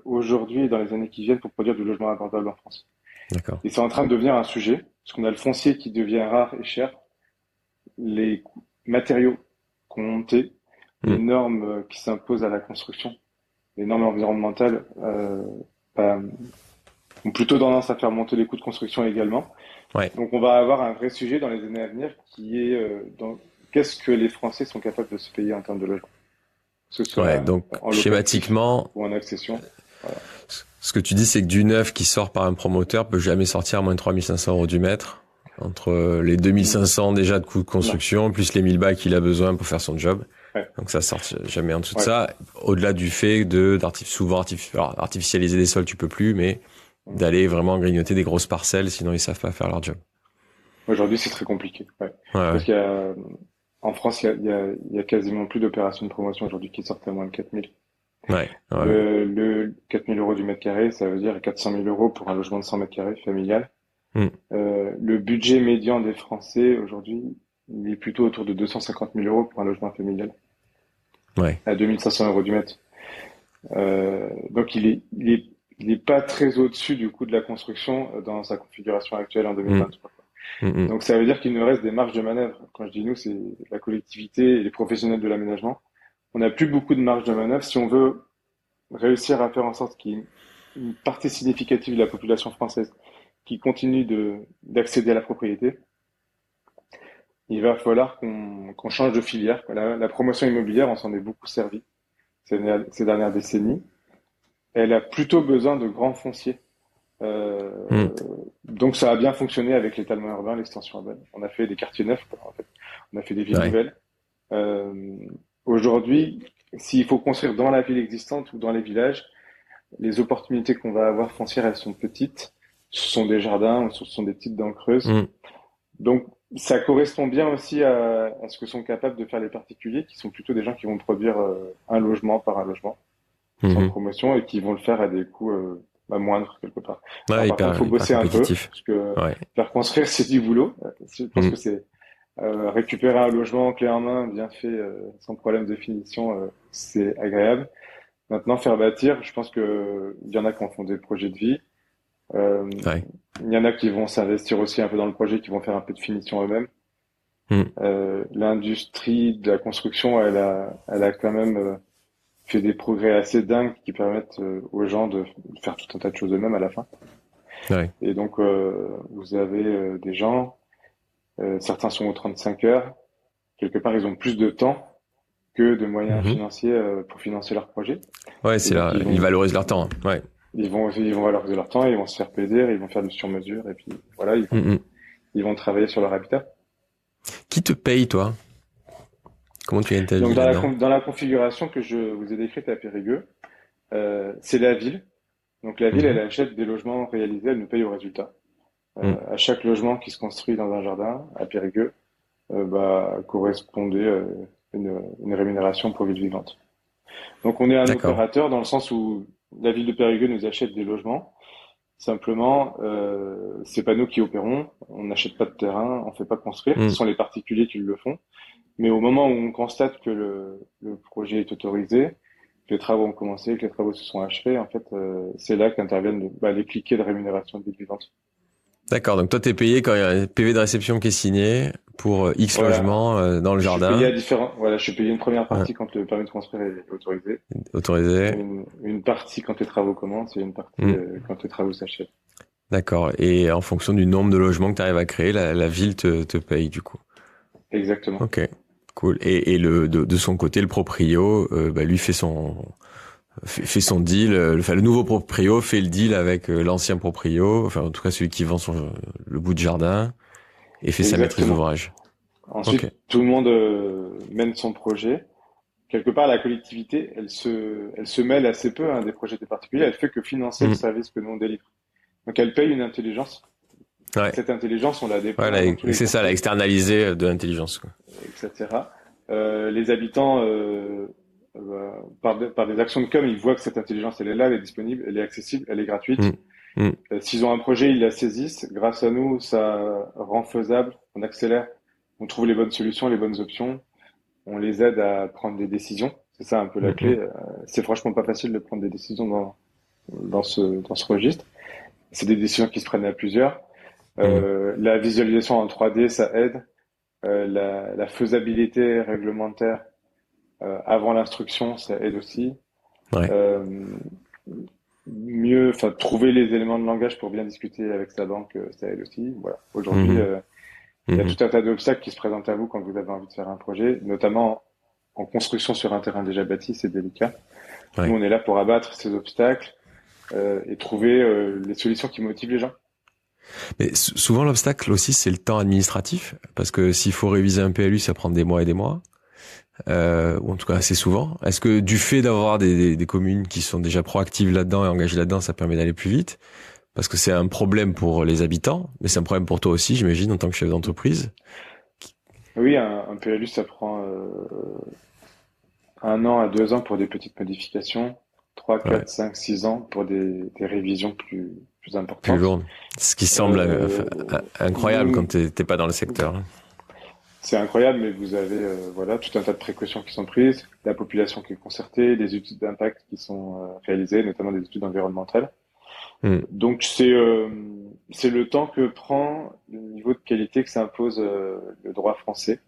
S2: aujourd'hui et dans les années qui viennent pour produire du logement abordable en France.
S1: D'accord.
S2: Et c'est en train de devenir un sujet, parce qu'on a le foncier qui devient rare et cher, les matériaux qui ont monté, les
S1: Mm.
S2: normes euh, qui s'imposent à la construction, les normes environnementales euh, bah, ont plutôt tendance à faire monter les coûts de construction également.
S1: Ouais.
S2: Donc on va avoir un vrai sujet dans les années à venir qui est euh, dans qu'est-ce que les Français sont capables de se payer en termes de logement? Que ce soit
S1: Ouais, donc
S2: en
S1: schématiquement,
S2: ou en accession.
S1: ce que tu dis, c'est que du neuf qui sort par un promoteur peut jamais sortir à moins de 3500 euros du mètre. Entre les 2500 déjà de coûts de construction, plus les 1000 balles qu'il a besoin pour faire son job.
S2: Ouais.
S1: Donc ça sort jamais en dessous de ça. Au-delà du fait de d'artif- souvent artif- alors, artificialiser des sols, tu peux plus, mais d'aller vraiment grignoter des grosses parcelles, sinon ils savent pas faire leur job.
S2: Aujourd'hui, c'est très compliqué. Ouais.
S1: Ouais,
S2: Parce
S1: ouais.
S2: qu'il y a, en France, il y a, y y quasiment plus d'opérations de promotion aujourd'hui qui sortent à moins de 4000.
S1: Ouais, ouais.
S2: Le, le 4000 euros du mètre carré, ça veut dire 400 000 euros pour un logement de 100 mètres carrés familial.
S1: Mm.
S2: Euh, le budget médian des Français aujourd'hui, il est plutôt autour de 250 000 euros pour un logement familial,
S1: Ouais.
S2: à 2500 euros du mètre. Euh, donc il est, il est, il est pas très au-dessus du coût de la construction euh, dans sa configuration actuelle en 2023.
S1: Mm, mm.
S2: Donc ça veut dire qu'il nous reste des marges de manœuvre. Quand je dis nous, c'est la collectivité et les professionnels de l'aménagement. On n'a plus beaucoup de marge de manœuvre si on veut réussir à faire en sorte qu'il y ait une partie significative de la population française qui continue de d'accéder à la propriété, il va falloir qu'on change de filière. La, promotion immobilière, on s'en est beaucoup servi ces, dernières décennies. Elle a plutôt besoin de grands fonciers. Euh, mm. Donc ça a bien fonctionné avec l'étalement urbain, l'extension urbaine. On a fait des quartiers neufs, en fait. on a fait des villes nouvelles. Euh, Aujourd'hui, s'il faut construire dans la ville existante ou dans les villages, les opportunités qu'on va avoir foncières, elles sont petites. Ce sont des jardins, ce sont des petites dents creuses. Mm. Donc, ça correspond bien aussi à, à, ce que sont capables de faire les particuliers, qui sont plutôt des gens qui vont produire euh, un logement par un logement, sans mm-hmm. promotion, et qui vont le faire à des coûts euh, bah, moindres quelque part.
S1: Ouais, il faut bosser un peu,
S2: parce que faire construire, c'est du boulot. Je pense mm. que c'est euh, récupérer un logement clé en main, bien fait, euh, sans problème de finition, euh, c'est agréable. Maintenant, faire bâtir, je pense que il y en a qui en font des projets de vie. Il y en a qui vont s'investir aussi un peu dans le projet, qui vont faire un peu de finition eux-mêmes. Hmm. L'industrie de la construction, elle a, elle a quand même fait des progrès assez dingues qui permettent aux gens de faire tout un tas de choses eux-mêmes à la fin. Ouais. Et donc, vous avez des gens euh, certains sont aux 35 heures. Quelque part, ils ont plus de temps que de moyens mhm. financiers euh, pour financer leur projet.
S1: Ouais, c'est là, ils, valorisent leur temps. Ouais.
S2: Ils vont, ils vont valoriser leur temps, ils vont se faire plaisir, ils vont faire du sur-mesure, et puis voilà, ils mhm. ils vont travailler sur leur habitat.
S1: Qui te paye, toi? Comment tu gagnes ta
S2: Donc, dans, la, dans la configuration que je vous ai décrite à Périgueux, euh, c'est la ville. Donc la ville, mhm. elle achète des logements réalisés, elle nous paye au résultat. Euh, mm. à chaque logement qui se construit dans un jardin à Périgueux euh, bah, correspondait euh, une, une, rémunération pour ville vivante. Donc on est un opérateur dans le sens où la ville de Périgueux nous achète des logements. Simplement, euh, c'est pas nous qui opérons, on n'achète pas de terrain, on fait pas construire, ce sont les particuliers qui le font. Mais au moment où on constate que le, le projet est autorisé, que les travaux ont commencé, que les travaux se sont achevés, en fait, euh, c'est là qu'interviennent bah, les cliquets de rémunération de ville vivante.
S1: D'accord, donc toi tu es payé quand il y a un PV de réception qui est signé pour euh, X logements euh, dans le jardin.
S2: Je suis payé à différents. Voilà, je suis payé une première partie quand le permis de construire est autorisé.
S1: Autorisé.
S2: Une, partie quand les travaux commencent et une partie euh, quand les travaux s'achèvent.
S1: D'accord. Et en fonction du nombre de logements que tu arrives à créer, la, ville te, te paye du coup.
S2: Exactement.
S1: Ok, cool. Et, et le de, de, son côté, le proprio, bah, lui fait son fait, son deal, euh, enfin, le nouveau proprio fait le deal avec euh, l'ancien proprio, enfin en tout cas celui qui vend son, le bout de jardin et fait sa maîtrise d'ouvrage.
S2: Ensuite, tout le monde euh, mène son projet. Quelque part, la collectivité, elle se, elle se mêle assez peu hein, des projets des particuliers. Elle fait que financer le mm. service que nous on délivre. Donc, elle paye une intelligence. Ouais. Cette intelligence, on la dépend.
S1: Ouais, c'est ça, la externalisée de l'intelligence.
S2: Etc. Euh, les habitants euh, euh, par, des, par, des actions de com, ils voient que cette intelligence, elle est là, elle est disponible, elle est accessible, elle est gratuite. Mm. Mm. Euh, s'ils ont un projet, ils la saisissent. Grâce à nous, ça rend faisable, on accélère, on trouve les bonnes solutions, les bonnes options, on les aide à prendre des décisions. C'est ça un peu la mm. clé. Euh, c'est franchement pas facile de prendre des décisions dans, dans, ce, dans ce registre. C'est des décisions qui se prennent à plusieurs. Euh, la visualisation en 3D, ça aide. Euh, la, la, faisabilité réglementaire, euh, avant l'instruction, ça aide aussi. Ouais. Euh, mieux, enfin, trouver les éléments de langage pour bien discuter avec sa banque, euh, ça aide aussi. Voilà. Aujourd'hui, mhm. il y a mhm. tout un tas d'obstacles qui se présentent à vous quand vous avez envie de faire un projet, notamment en construction sur un terrain déjà bâti, c'est délicat. Nous, on est là pour abattre ces obstacles euh, et trouver les solutions qui motivent les gens.
S1: Mais souvent, l'obstacle aussi, c'est le temps administratif, parce que s'il faut réviser un PLU, ça prend des mois et des mois euh, ou en tout cas assez souvent. Est-ce que du fait d'avoir des, des, communes qui sont déjà proactives là-dedans et engagées là-dedans, ça permet d'aller plus vite? Parce que c'est un problème pour les habitants, mais c'est un problème pour toi aussi, j'imagine, en tant que chef d'entreprise.
S2: Oui, un, un, PLU, ça prend euh, un an à deux ans pour des petites modifications, trois, quatre, cinq, six ans pour des, des révisions plus, plus importantes. Plus
S1: lourdes. Ce qui semble euh, incroyable quand t'es pas dans le secteur
S2: c'est incroyable, mais vous avez euh, voilà tout un tas de précautions qui sont prises, la population qui est concertée, des études d'impact qui sont euh, réalisées, notamment des études environnementales. Hmm. Donc c'est euh, c'est le temps que prend le niveau de qualité que s'impose le droit français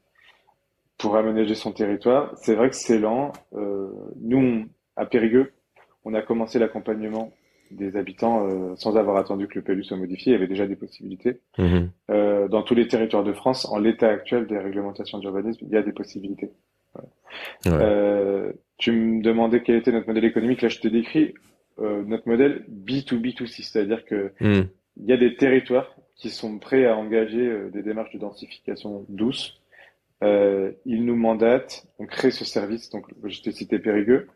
S2: pour aménager son territoire. C'est vrai que c'est lent. nous, à Périgueux, on a commencé l'accompagnement des habitants euh, sans avoir attendu que le PLU soit modifié. Il y avait déjà des possibilités. Mhm. Euh, dans tous les territoires de France, en l'état actuel des réglementations d'urbanisme, il y a des possibilités. Euh, tu me demandais quel était notre modèle économique. Là, je te décris euh, notre modèle B2B2C, c'est-à-dire que mhm. il y a des territoires qui sont prêts à engager euh, des démarches de densification douce. Euh, ils nous mandatent, on crée ce service. Donc, je t'ai cité Périgueux.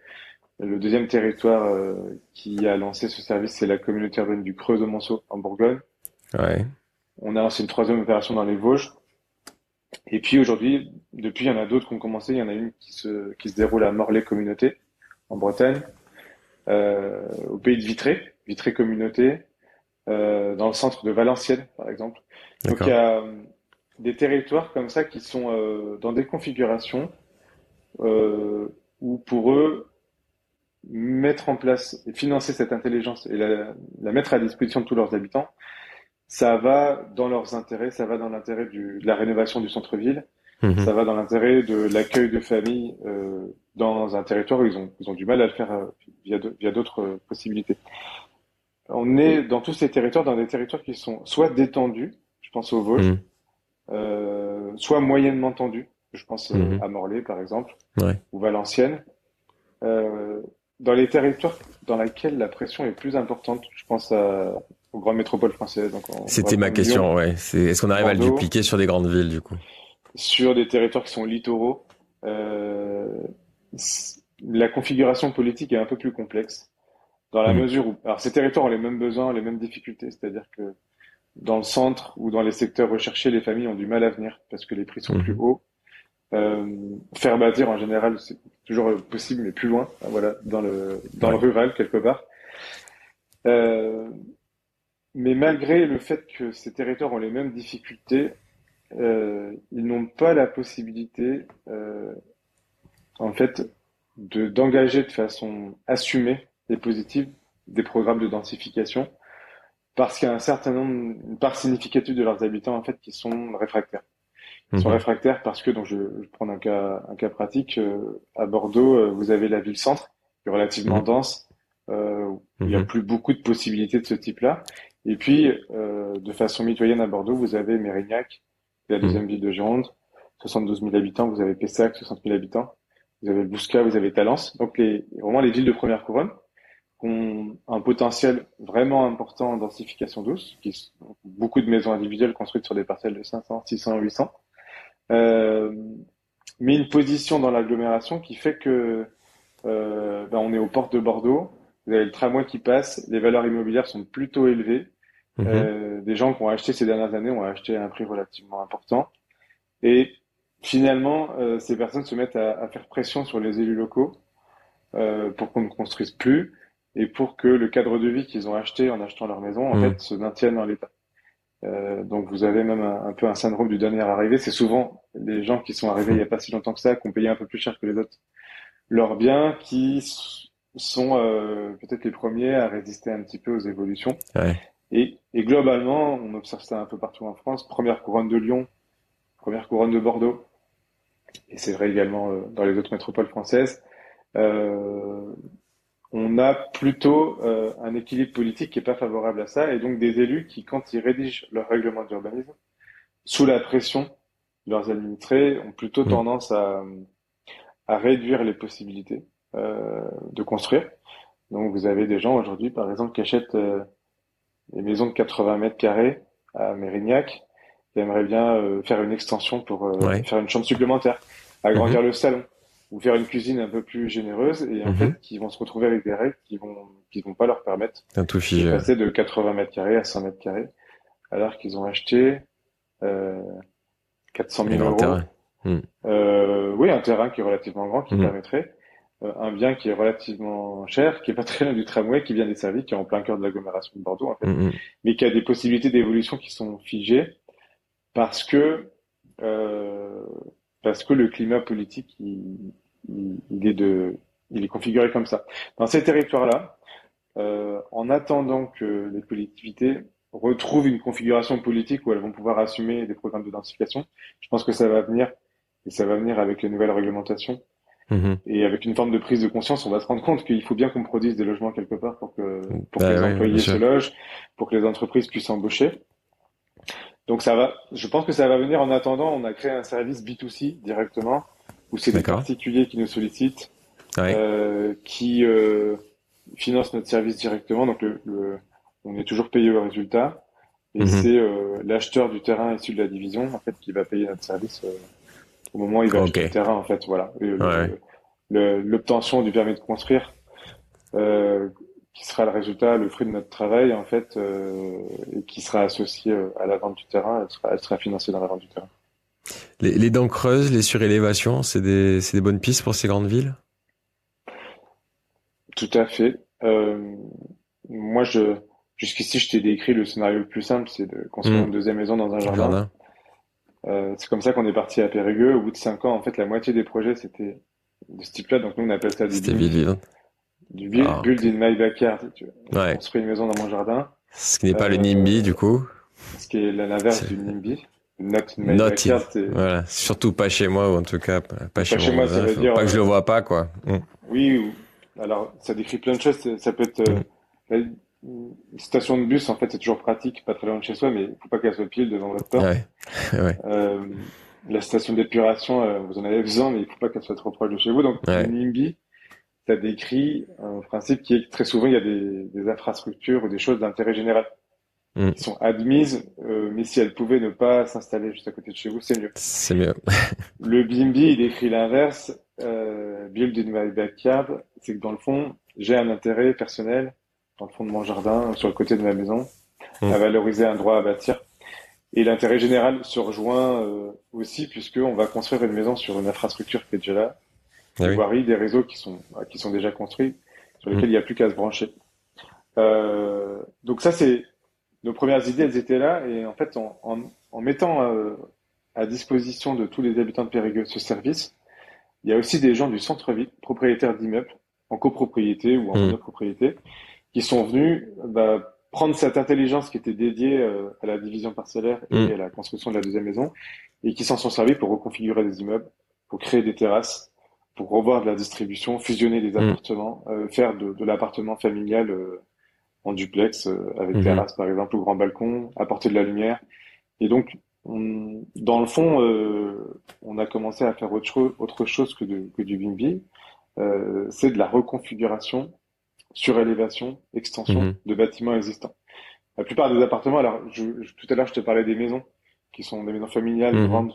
S2: Le deuxième territoire euh, qui a lancé ce service, c'est la communauté urbaine du Creux de Monceau en Bourgogne.
S1: Ouais.
S2: On a lancé une troisième opération dans les Vosges. Et puis aujourd'hui, depuis, il y en a d'autres qui ont commencé. Il y en a une qui se, qui se déroule à Morlaix Communauté, en Bretagne, euh, au pays de Vitré, Vitré Communauté, euh, dans le centre de Valenciennes, par exemple. Donc il y a des territoires comme ça qui sont euh, dans des configurations où pour eux, mettre en place et financer cette intelligence et la, la, mettre à disposition de tous leurs habitants, ça va dans leurs intérêts, ça va dans l'intérêt de la rénovation du centre-ville, mhm. ça va dans l'intérêt de l'accueil de familles euh, dans un territoire où ils ont, ils ont du mal à le faire euh, via d'autres euh, possibilités. On est dans tous ces territoires, dans des territoires qui sont soit détendus, je pense aux Vosges, mhm. soit moyennement tendus, je pense mhm. à Morlaix par exemple,
S1: ouais.
S2: ou Valenciennes. Dans les territoires dans lesquels la pression est plus importante, je pense à, aux grandes métropoles françaises.
S1: C'était ma question, ouais. Est-ce qu'on arrive à le dupliquer sur des grandes villes, du coup?
S2: Sur des territoires qui sont littoraux, euh, la configuration politique est un peu plus complexe, dans la mmh. mesure où, alors ces territoires ont les mêmes besoins, les mêmes difficultés, c'est-à-dire que dans le centre ou dans les secteurs recherchés, les familles ont du mal à venir parce que les prix sont mmh. plus hauts. Euh, faire bâtir en général, c'est toujours possible, mais plus loin, voilà, dans le dans le rural quelque part. Euh, mais malgré le fait que ces territoires ont les mêmes difficultés, euh, ils n'ont pas la possibilité, en fait, de d'engager de façon assumée et positive des programmes de densification, parce qu'il y a un certain nombre, une part significative de leurs habitants en fait qui sont réfractaires. Ils sont mhm. réfractaires parce que, donc je, je prends un cas, un cas pratique, euh, à Bordeaux, euh, vous avez la ville-centre, qui est relativement mhm. dense, euh, où il n'y a mhm. plus beaucoup de possibilités de ce type-là. Et puis, euh, de façon mitoyenne à Bordeaux, vous avez Mérignac, la deuxième ville de Gironde, 72 000 habitants, vous avez Pessac, 60 000 habitants, vous avez Bouscat, vous avez Talence, donc les, vraiment les villes de première couronne, qui ont un potentiel vraiment important en densification douce, qui sont beaucoup de maisons individuelles construites sur des parcelles de 500, 600, 800, euh, mais une position dans l'agglomération qui fait que euh, ben on est aux portes de Bordeaux, vous avez le tramway qui passe, les valeurs immobilières sont plutôt élevées. Mhm. Euh, des gens qui ont acheté ces dernières années ont acheté à un prix relativement important. Et finalement, euh, ces personnes se mettent à, à, faire pression sur les élus locaux euh, pour qu'on ne construise plus et pour que le cadre de vie qu'ils ont acheté en achetant leur maison, en mhm. fait, se maintienne dans l'état. Euh, donc vous avez même un, peu un syndrome du dernier arrivé. C'est souvent les gens qui sont arrivés il n'y a pas si longtemps que ça, qui ont payé un peu plus cher que les autres leurs biens, qui sont euh, peut-être les premiers à résister un petit peu aux évolutions.
S1: Ouais.
S2: Et, et, globalement, on observe ça un peu partout en France. Première couronne de Lyon, première couronne de Bordeaux, et c'est vrai également euh, dans les autres métropoles françaises. Euh, on a plutôt euh, un équilibre politique qui est pas favorable à ça, et donc des élus qui, quand ils rédigent leur règlement d'urbanisme, sous la pression de leurs administrés, ont plutôt mmh. tendance à, à réduire les possibilités euh, de construire. Donc vous avez des gens aujourd'hui, par exemple, qui achètent euh, des maisons de 80 mètres carrés à Mérignac, qui aimeraient bien euh, faire une extension pour euh, faire une chambre supplémentaire, agrandir mmh. le salon ou faire une cuisine un peu plus généreuse et en mhm. fait qui vont se retrouver avec des règles qui vont qui vont pas leur permettre
S1: tout
S2: de passer de 80 mètres carrés à 100 mètres carrés alors qu'ils ont acheté euh, 400 000 euros. Hmm. Euh, oui, un terrain qui est relativement grand qui hmm. permettrait euh, un bien qui est relativement cher, qui est pas très loin du tramway, qui vient des services, qui est en plein cœur de l'agglomération de Bordeaux en fait, hmm, mais qui a des possibilités d'évolution qui sont figées parce que euh, parce que le climat politique il, il, est de, il est configuré comme ça. Dans ces territoires-là, euh, en attendant que les collectivités retrouvent une configuration politique où elles vont pouvoir assumer des programmes de densification, je pense que ça va venir, et ça va venir avec les nouvelles réglementations, Mhm. Et avec une forme de prise de conscience, on va se rendre compte qu'il faut bien qu'on produise des logements quelque part pour que, pour bah que les employés se logent, pour que les entreprises puissent embaucher. Donc ça va, je pense que ça va venir en attendant. On a créé un service B2C directement où c'est des particuliers qui nous sollicitent, euh, qui euh, financent notre service directement. Donc le, on est toujours payé au résultat. Et mhm. c'est euh, l'acheteur du terrain issu de la division en fait qui va payer notre service euh, au moment où il va acheter le terrain en fait. Voilà. L'obtention du permis de construire qui sera le résultat, le fruit de notre travail en fait, euh, et qui sera associé à la vente du terrain. Elle sera, elle sera financée dans la vente du terrain.
S1: Les, les dents creuses, les surélévations, c'est des, des bonnes pistes pour ces grandes villes?
S2: Tout à fait. Euh, moi, je jusqu'ici, je t'ai décrit le scénario le plus simple, c'est de construire hmm. une deuxième maison dans un jardin. Euh, c'est comme ça qu'on est parti à Périgueux. Au bout de cinq ans, en fait, la moitié des projets c'était de ce type-là. Donc nous, on appelle ça
S1: du
S2: build, ah, build in my backyard. Tu ouais. construit une maison dans mon jardin.
S1: Ce qui n'est pas le euh, NIMBY du coup.
S2: Ce qui est l'inverse du NIMBY. Not my.
S1: Voilà. Surtout pas chez moi ou en tout cas pas, chez, chez moi. Ça veut dire, pas que je le vois pas quoi.
S2: Mm. Oui. Alors ça décrit plein de choses. Ça peut être euh, mm une station de bus, en fait, c'est toujours pratique, pas très loin de chez soi, mais il faut pas qu'elle soit pile devant votre porte. Ouais. ouais. Euh, la station d'épuration, euh, vous en avez besoin, mais il faut pas qu'elle soit trop proche de chez vous. Donc, ouais. NIMBY, ça décrit un principe qui est que très souvent, il y a des, des infrastructures ou des choses d'intérêt général mm. qui sont admises, euh, mais si elles pouvaient ne pas s'installer juste à côté de chez vous, c'est mieux.
S1: C'est mieux.
S2: le BIMBY, il décrit l'inverse. Euh, build in my backyard, c'est que dans le fond, j'ai un intérêt personnel dans le fond de mon jardin, sur le côté de ma maison, mmh. à valoriser un droit à bâtir. Et l'intérêt général se rejoint euh, aussi puisqu'on va construire une maison sur une infrastructure qui est déjà là, ah voiries, des réseaux qui sont qui sont déjà construits, sur lesquels mmh. il n'y a plus qu'à se brancher. Euh, donc ça c'est nos premières idées, elles étaient là et en fait en, en, mettant euh, à disposition de tous les habitants de Périgueux ce service, il y a aussi des gens du centre-ville, propriétaires d'immeubles en copropriété ou en mmh. monopropriété, qui sont venus bah, prendre cette intelligence qui était dédiée euh, à la division parcellaire et mm. à la construction de la deuxième maison, et qui s'en sont servis pour reconfigurer des immeubles, pour créer des terrasses, pour revoir de la distribution, fusionner des mm. appartements, euh, faire de, de l'appartement familial euh, en duplex avec mm-hmm. terrasse par exemple ou grand balcon, apporter de la lumière. Et donc, on, dans le fond, on a commencé à faire autre, autre chose que, de, que du BIMBI. c'est de la reconfiguration surélévation, extension mhm. de bâtiments existants. La plupart des appartements, alors je, tout à l'heure je te parlais des maisons, qui sont des maisons familiales mhm. grandes,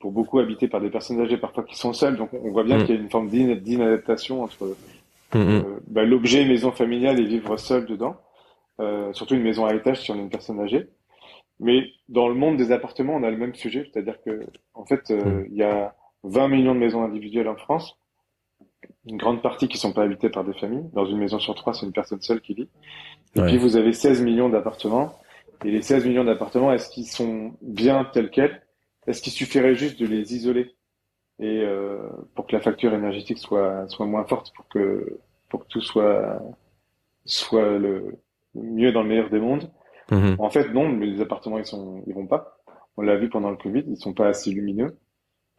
S2: pour beaucoup habitées par des personnes âgées, parfois qui sont seules. Donc on voit bien mhm. qu'il y a une forme d'inadaptation entre bah, l'objet maison familiale et vivre seul dedans. Euh, surtout une maison à étage si on est une personne âgée. Mais dans le monde des appartements, on a le même sujet, c'est-à-dire que en fait, euh, il y a 20 millions de maisons individuelles en France une grande partie qui sont pas habitées par des familles. Dans une maison sur trois, c'est une personne seule qui vit. Et puis vous avez 16 millions d'appartements. Et les 16 millions d'appartements, est-ce qu'ils sont bien tels quels? Est-ce qu'il suffirait juste de les isoler? Et euh, pour que la facture énergétique soit soit moins forte, pour que pour que tout soit soit le mieux dans le meilleur des mondes mhm. En fait, non. Mais les appartements, ils sont ils vont pas. On l'a vu pendant le Covid, ils sont pas assez lumineux.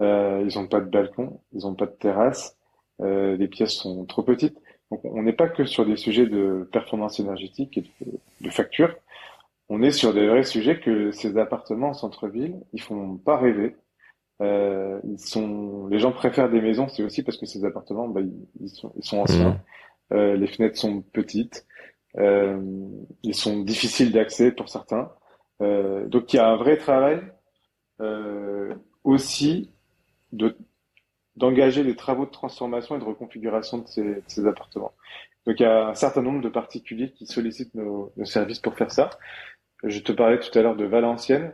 S2: Euh, ils ont pas de balcon, ils ont pas de terrasse euh, les pièces sont trop petites. Donc on n'est pas que sur des sujets de performance énergétique et de, facture. On est sur des vrais sujets que ces appartements en centre-ville, ils font pas rêver. Euh, ils sont, les gens préfèrent des maisons, c'est aussi parce que ces appartements, bah, ils, sont, ils sont anciens. Mmh. Euh, les fenêtres sont petites. Euh, ils sont difficiles d'accès pour certains. Donc il y a un vrai travail aussi de d'engager des travaux de transformation et de reconfiguration de ces, de ces, appartements. Donc il y a un certain nombre de particuliers qui sollicitent nos, nos services pour faire ça. Je te parlais tout à l'heure de Valenciennes.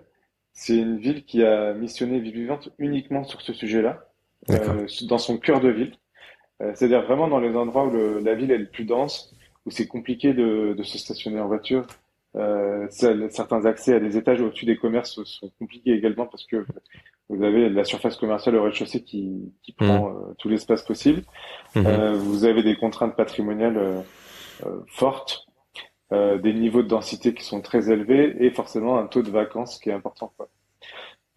S2: C'est une ville qui a missionné Ville Vivante uniquement sur ce sujet-là, euh, dans son cœur de ville. Euh, C'est-à-dire vraiment dans les endroits où le, la ville est le plus dense, où c'est compliqué de, de, se stationner en voiture. Euh, certains accès à des étages au-dessus des commerces sont compliqués également parce que vous avez la surface commerciale au rez-de-chaussée qui, qui prend mmh. euh, tout l'espace possible. Mmh. Euh, vous avez des contraintes patrimoniales euh fortes, euh, des niveaux de densité qui sont très élevés et forcément un taux de vacances qui est important.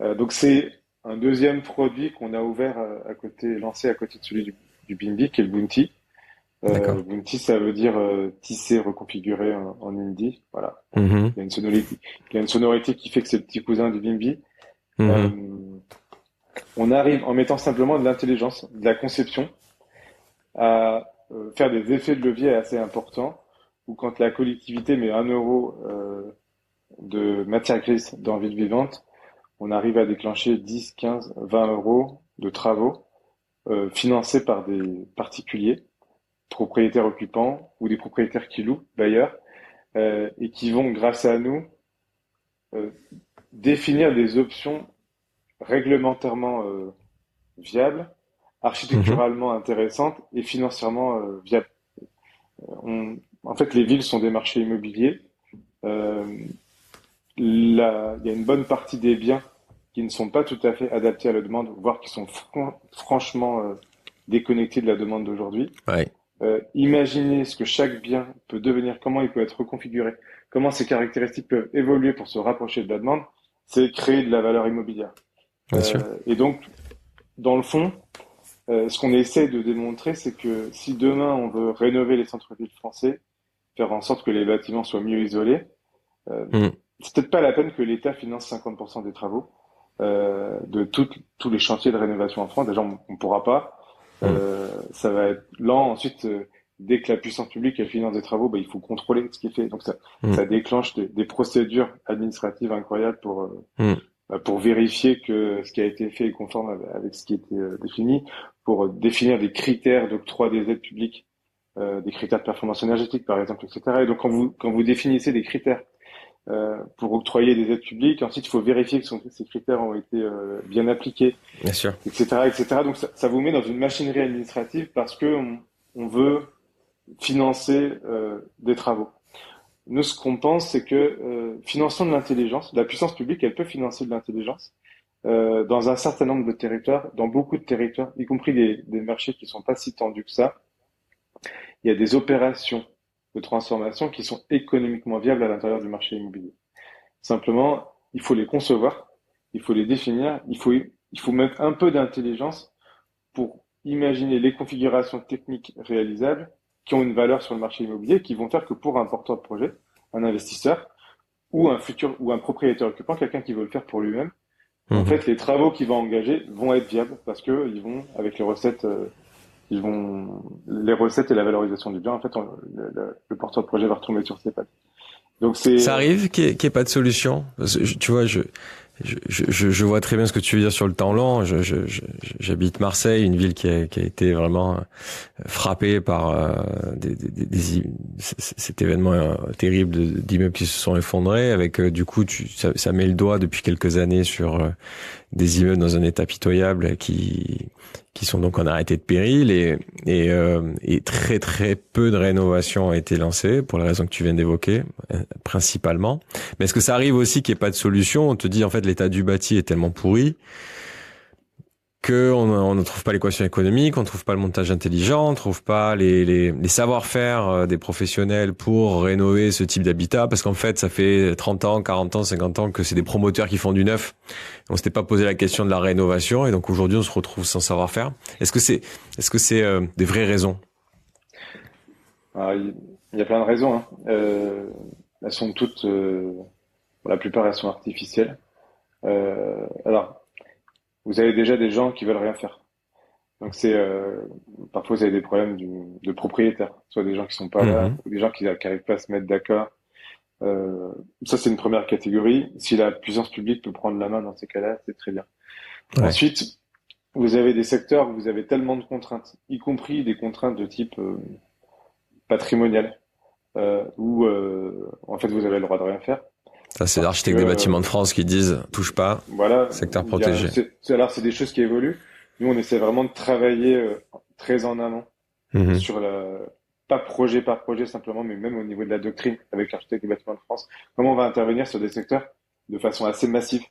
S2: donc c'est un deuxième produit qu'on a ouvert à, côté, lancé à côté de celui du, du BIMBI, qui est le Bounty. Euh, Bounty, ça veut dire euh, tisser, reconfigurer en, en indie. Voilà. Mm-hmm. Il, y a une sonorité, il y a une sonorité qui fait que c'est le petit cousin du Bimbi. Euh, on arrive en mettant simplement de l'intelligence, de la conception, à euh, faire des effets de levier assez importants, ou quand la collectivité met un euro euh, de matière grise dans Ville Vivante, on arrive à déclencher 10, 15, 20 euros de travaux euh, financés par des particuliers, propriétaires occupants ou des propriétaires qui louent, d'ailleurs, euh, et qui vont, grâce à nous, définir des options réglementairement viables, architecturalement mhm. intéressantes et financièrement viables. On, en fait, les villes sont des marchés immobiliers. Euh, il y a une bonne partie des biens qui ne sont pas tout à fait adaptés à la demande, voire qui sont franchement euh, déconnectés de la demande d'aujourd'hui.
S1: Ouais.
S2: Euh, imaginez ce que chaque bien peut devenir, comment il peut être reconfiguré, comment ses caractéristiques peuvent évoluer pour se rapprocher de la demande, c'est créer de la valeur immobilière.
S1: Bien sûr.
S2: Et donc, dans le fond, ce qu'on essaie de démontrer, c'est que si demain on veut rénover les centres-villes français, faire en sorte que les bâtiments soient mieux isolés, euh, mm. c'est peut-être pas la peine que l'État finance 50% des travaux euh, de tous les chantiers de rénovation en France. Déjà, on, ne pourra pas. Mm. Euh, ça va être lent. Ensuite, euh, dès que la puissance publique elle finance des travaux, bah, il faut contrôler ce qui est fait. Donc ça, mm. ça déclenche des, des, procédures administratives incroyables pour euh, bah, pour vérifier que ce qui a été fait est conforme avec ce qui était défini, pour définir des critères d'octroi des aides publiques des critères de performance énergétique, par exemple, etc. Et donc, quand vous, quand vous définissez des critères euh, pour octroyer des aides publiques, ensuite, il faut vérifier que ces critères ont été euh, bien appliqués,
S1: bien sûr.
S2: etc., etc. Donc, ça, ça, vous met dans une machinerie administrative parce que on, on veut financer euh, des travaux. Nous, ce qu'on pense, c'est que euh, finançons de l'intelligence. La puissance publique, elle peut financer de l'intelligence. Euh, dans un certain nombre de territoires, dans beaucoup de territoires, y compris des, des marchés qui sont pas si tendus que ça, il y a des opérations de transformation qui sont économiquement viables à l'intérieur du marché immobilier. Simplement, il faut les concevoir, il faut les définir, il faut, il faut mettre un peu d'intelligence pour imaginer les configurations techniques réalisables qui ont une valeur sur le marché immobilier, qui vont faire que pour un porteur de projet, un investisseur ou un futur ou un propriétaire occupant, quelqu'un qui veut le faire pour lui-même, en mmh. fait, les travaux qu'il va engager vont être viables parce que ils vont avec les recettes euh, ils vont les recettes et la valorisation du bien. En fait, le, porteur de projet va retomber sur ses pattes.
S1: Donc c'est ça arrive qu'il n'y ait, pas de solution? tu vois, je, je, je, je, vois très bien ce que tu veux dire sur le temps long. J'habite Marseille, une ville qui a, été vraiment frappée par euh, des, des, des, cet événement euh, terrible d'immeubles qui se sont effondrés. Avec euh, du coup, tu, ça, ça, met le doigt depuis quelques années sur des immeubles dans un état pitoyable qui qui sont donc en arrêté de péril et et, euh, et très très peu de rénovations ont été lancées pour les raisons que tu viens d'évoquer euh, principalement. Mais est-ce que ça arrive aussi qu'il n'y ait pas de solution? On te dit en fait l'état du bâti est tellement pourri qu'on on ne trouve pas l'équation économique, on ne trouve pas le montage intelligent, on ne trouve pas les, les, les savoir-faire euh, des professionnels pour rénover ce type d'habitat, parce qu'en fait, ça fait 30 ans, 40 ans, 50 ans que c'est des promoteurs qui font du neuf. On s'était pas posé la question de la rénovation, et donc aujourd'hui, on se retrouve sans savoir-faire. Est-ce que c'est est-ce que c'est euh, des vraies raisons?
S2: Ah, Il y a plein de raisons. Hein. Euh, elles sont toutes, euh, la plupart, elles sont artificielles. Euh, alors, vous avez déjà des gens qui veulent rien faire. Donc c'est euh, parfois vous avez des problèmes du, de propriétaires, soit des gens qui sont pas là, mhm. ou des gens qui n'arrivent pas à se mettre d'accord. Euh, ça c'est une première catégorie. Si la puissance publique peut prendre la main dans ces cas-là, c'est très bien. Ensuite, vous avez des secteurs où vous avez tellement de contraintes, y compris des contraintes de type euh, patrimonial, euh, où euh, en fait vous avez le droit de rien faire.
S1: Ça, c'est l'architecte des bâtiments de France qui disent touche pas,
S2: voilà,
S1: secteur protégé.
S2: alors, c'est des choses qui évoluent. Nous, on essaie vraiment de travailler euh, très en amont mhm. sur la, pas projet par projet simplement, mais même au niveau de la doctrine avec l'architecte des bâtiments de France. Comment on va intervenir sur des secteurs de façon assez massive?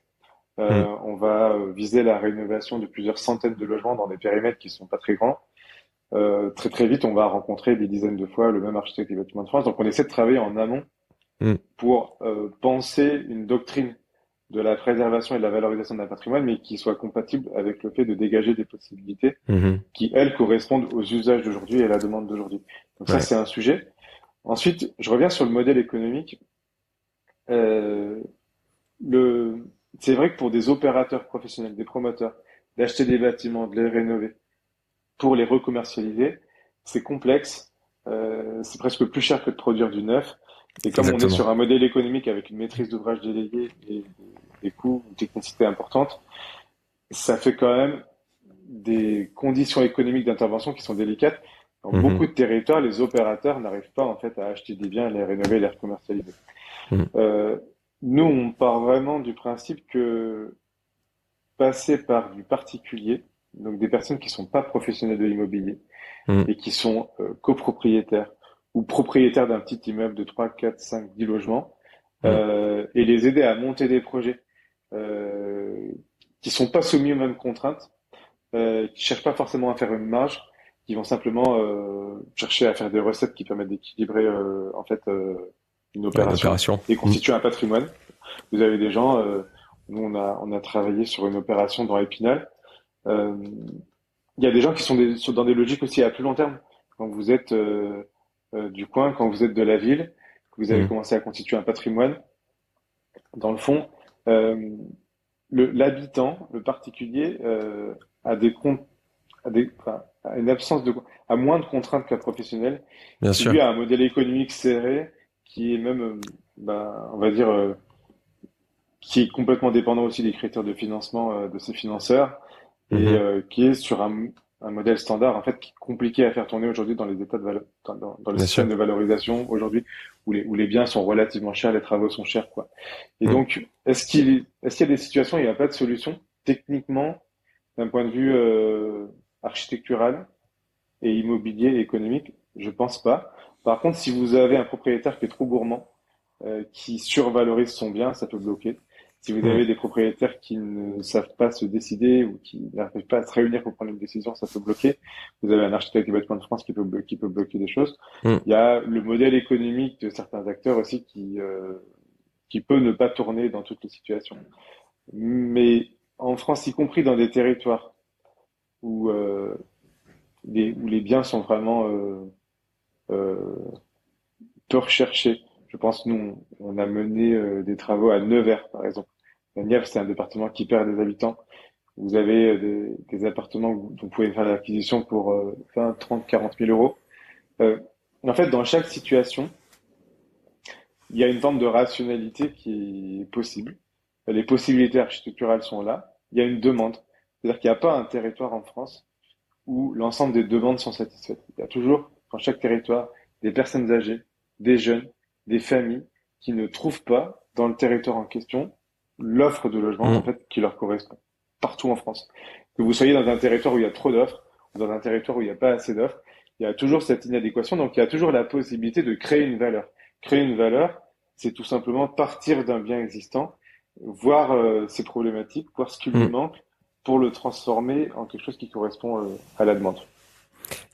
S2: Euh, mhm. On va euh, viser la rénovation de plusieurs centaines de logements dans des périmètres qui sont pas très grands. Euh, très très vite, on va rencontrer des dizaines de fois le même architecte des bâtiments de France. Donc, on essaie de travailler en amont Mm. pour euh, penser une doctrine de la préservation et de la valorisation d'un patrimoine, mais qui soit compatible avec le fait de dégager des possibilités mhm. qui, elles, correspondent aux usages d'aujourd'hui et à la demande d'aujourd'hui. Donc ça, c'est un sujet. Ensuite, je reviens sur le modèle économique. Euh, le, c'est vrai que pour des opérateurs professionnels, des promoteurs, d'acheter des bâtiments, de les rénover, pour les recommercialiser, c'est complexe. Euh, c'est presque plus cher que de produire du neuf. Et comme on est sur un modèle économique avec une maîtrise d'ouvrage déléguée et des coûts, une technicité importante, ça fait quand même des conditions économiques d'intervention qui sont délicates. Dans mhm. beaucoup de territoires, les opérateurs n'arrivent pas en fait à acheter des biens, les rénover, les recommercialiser. Mhm. Euh, nous, on part vraiment du principe que passer par du particulier, donc des personnes qui sont pas professionnelles de l'immobilier mhm. et qui sont euh, copropriétaires ou propriétaires d'un petit immeuble de 3, 4, 5, 10 logements, euh, et les aider à monter des projets euh, qui sont pas soumis aux mêmes contraintes, euh, qui cherchent pas forcément à faire une marge, qui vont simplement euh, chercher à faire des recettes qui permettent d'équilibrer euh, en fait euh, une opération, et constituer un patrimoine. Vous avez des gens, nous on a on a travaillé sur une opération dans Épinal. Il y a des gens qui sont, des, sont dans des logiques aussi à plus long terme. Quand vous êtes du coin, quand vous êtes de la ville, que vous avez mmh. commencé à constituer un patrimoine, dans le fond, euh, l'habitant, le, particulier, euh, a des comptes, des, une absence de, a moins de contraintes qu'un professionnel. Bien sûr. Lui a un modèle économique serré qui est même, euh, bah, on va dire, euh, qui est complètement dépendant aussi des critères de financement euh, de ses financeurs et mhm. qui est sur un, un modèle standard en fait qui est compliqué à faire tourner aujourd'hui dans les états de valeur, dans, dans le système de valorisation aujourd'hui où les, où les biens sont relativement chers, les travaux sont chers quoi. Et mm. donc est-ce qu'il est-ce qu'il y a des situations où il n'y a pas de solution techniquement d'un point de vue euh, architectural et immobilier et économique? Je pense pas. Par contre, si vous avez un propriétaire qui est trop gourmand, euh, qui survalorise son bien, ça peut bloquer. Si vous avez des propriétaires qui ne savent pas se décider ou qui n'arrivent pas à se réunir pour prendre une décision, ça peut bloquer. Vous avez un architecte du bâtiment de France qui peut, qui peut bloquer des choses. Mm. Il y a le modèle économique de certains acteurs aussi qui, euh, qui peut ne pas tourner dans toutes les situations. Mais en France, y compris dans des territoires où, euh, les, où les biens sont vraiment euh, euh, peu recherchés, je pense, nous, on a mené euh, des travaux à Nevers, par exemple. La Nièvre, c'est un département qui perd des habitants. Vous avez euh, des, appartements où vous pouvez faire l'acquisition pour 20, 30, 40 000 euros. Euh, en fait, dans chaque situation, il y a une forme de rationalité qui est possible. Les possibilités architecturales sont là. Il y a une demande. C'est-à-dire qu'il n'y a pas un territoire en France où l'ensemble des demandes sont satisfaites. Il y a toujours, dans chaque territoire, des personnes âgées, des jeunes, des familles qui ne trouvent pas dans le territoire en question l'offre de logement mm. en fait qui leur correspond partout en France. Que vous soyez dans un territoire où il y a trop d'offres ou dans un territoire où il n'y a pas assez d'offres, il y a toujours cette inadéquation. Donc il y a toujours la possibilité de créer une valeur. Créer une valeur, c'est tout simplement partir d'un bien existant, voir euh, ses problématiques, voir ce qui lui mm. manque pour le transformer en quelque chose qui correspond euh, à la demande.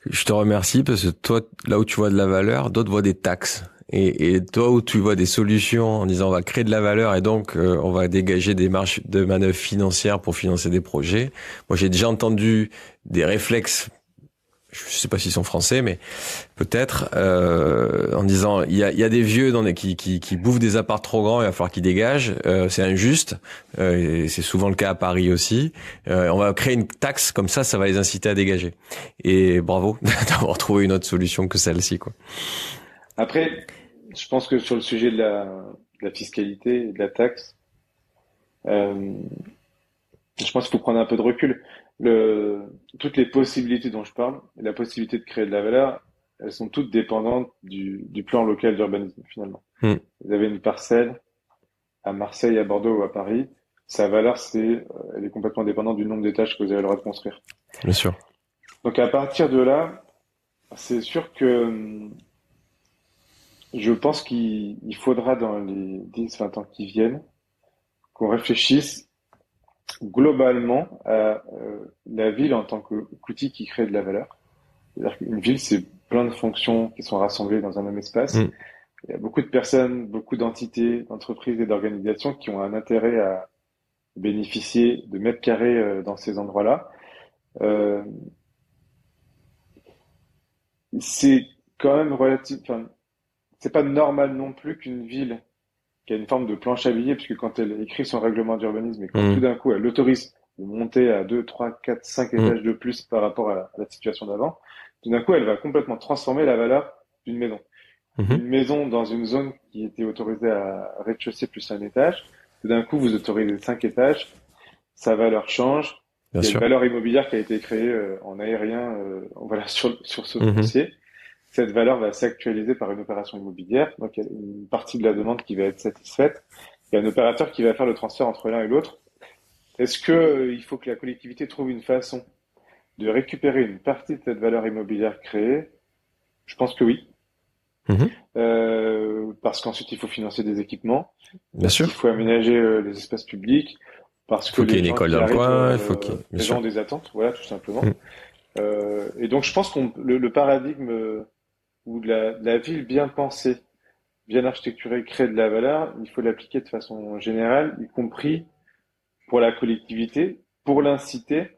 S1: Je te remercie parce que toi, là où tu vois de la valeur, d'autres voient des taxes. Et, et, toi où tu vois des solutions en disant on va créer de la valeur et donc euh, on va dégager des marges de manœuvre financières pour financer des projets. Moi j'ai déjà entendu des réflexes je sais pas s'ils sont français, mais peut-être euh, en disant il y a, y a, des vieux dans des, qui, qui, qui bouffent des apparts trop grands, il va falloir qu'ils dégagent. Euh, c'est injuste. Euh, c'est souvent le cas à Paris aussi. Euh, on va créer une taxe comme ça, ça va les inciter à dégager. Et bravo d'avoir trouvé une autre solution que celle-ci, quoi.
S2: Après, je pense que sur le sujet de la, de la fiscalité et de la taxe, euh, je pense qu'il faut prendre un peu de recul. Le, toutes les possibilités dont je parle, la possibilité de créer de la valeur, elles sont toutes dépendantes du, du plan local d'urbanisme finalement. Hmm. Vous avez une parcelle à Marseille, à Bordeaux ou à Paris, sa valeur, c'est, elle est complètement dépendante du nombre d'étages que vous avez le droit de construire.
S1: Bien sûr.
S2: Donc à partir de là, c'est sûr que je pense qu'il faudra dans les 10-20 ans qui viennent qu'on réfléchisse globalement à euh, la ville en tant qu'outil qui crée de la valeur. C'est-à-dire qu'une ville, c'est plein de fonctions qui sont rassemblées dans un même espace. Mm. il y a beaucoup de personnes, beaucoup d'entités, d'entreprises et d'organisations qui ont un intérêt à bénéficier de mètres carrés euh, dans ces endroits-là. Euh, c'est quand même relatif, enfin, c'est pas normal non plus qu'une ville qui a une forme de planche à billets, puisque quand elle écrit son règlement d'urbanisme et quand mmh. tout d'un coup elle autorise de monter à 2, 3, 4, 5 étages de plus par rapport à la, situation d'avant, tout d'un coup elle va complètement transformer la valeur d'une maison. Mmh. Une maison dans une zone qui était autorisée à rez-de-chaussée plus un étage, tout d'un coup vous autorisez 5 étages, sa valeur change, il y a une valeur immobilière qui a été créée euh, en aérien euh, voilà, sur, sur ce mmh. Cette valeur va s'actualiser par une opération immobilière. Donc, il y a une partie de la demande qui va être satisfaite. Il y a un opérateur qui va faire le transfert entre l'un et l'autre. Est-ce que euh, il faut que la collectivité trouve une façon de récupérer une partie de cette valeur immobilière créée? Je pense que oui. Mhm. Euh, parce qu'ensuite il faut financer des équipements.
S1: Bien sûr.
S2: Il faut aménager euh, les espaces publics. Parce
S1: faut
S2: qu'il
S1: y ait une école d'emploi, il faut
S2: qu'il les gens ont des attentes, voilà, tout simplement. Mhm. et donc je pense qu'on le paradigme où la, la, ville bien pensée, bien architecturée, crée de la valeur, il faut l'appliquer de façon générale, y compris pour la collectivité, pour l'inciter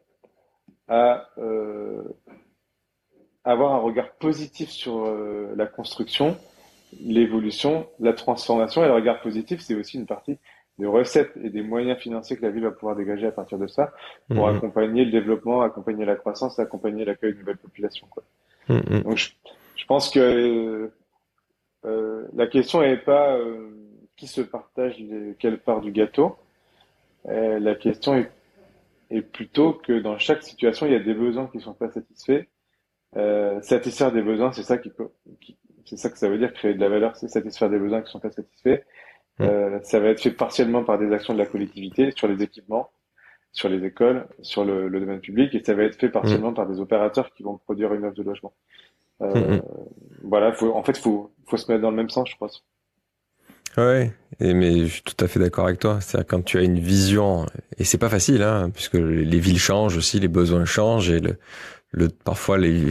S2: à euh, avoir un regard positif sur euh, la construction, l'évolution, la transformation. Et le regard positif, c'est aussi une partie des recettes et des moyens financiers que la ville va pouvoir dégager à partir de ça pour mmh. accompagner le développement, accompagner la croissance, accompagner l'accueil de nouvelles populations. Quoi. Mmh. Donc, je, je pense que euh, la question n'est pas euh, qui se partage quelle part du gâteau. Euh, la question est, est, plutôt que dans chaque situation, il y a des besoins qui sont pas satisfaits. Satisfaire des besoins, c'est ça qui, qui c'est ça que ça veut dire créer de la valeur, c'est satisfaire des besoins qui sont pas satisfaits. Mmh. Ça va être fait partiellement par des actions de la collectivité sur les équipements, sur les écoles, sur le, le domaine public, et ça va être fait partiellement mmh. par des opérateurs qui vont produire une offre de logement. Euh, mm-hmm. Voilà, faut, en fait, faut, faut se mettre dans le même sens, je pense.
S1: Ouais, et mais je suis tout à fait d'accord avec toi. C'est-à-dire quand tu as une vision, et c'est pas facile, hein, puisque les villes changent aussi, les besoins changent, et le, le parfois les,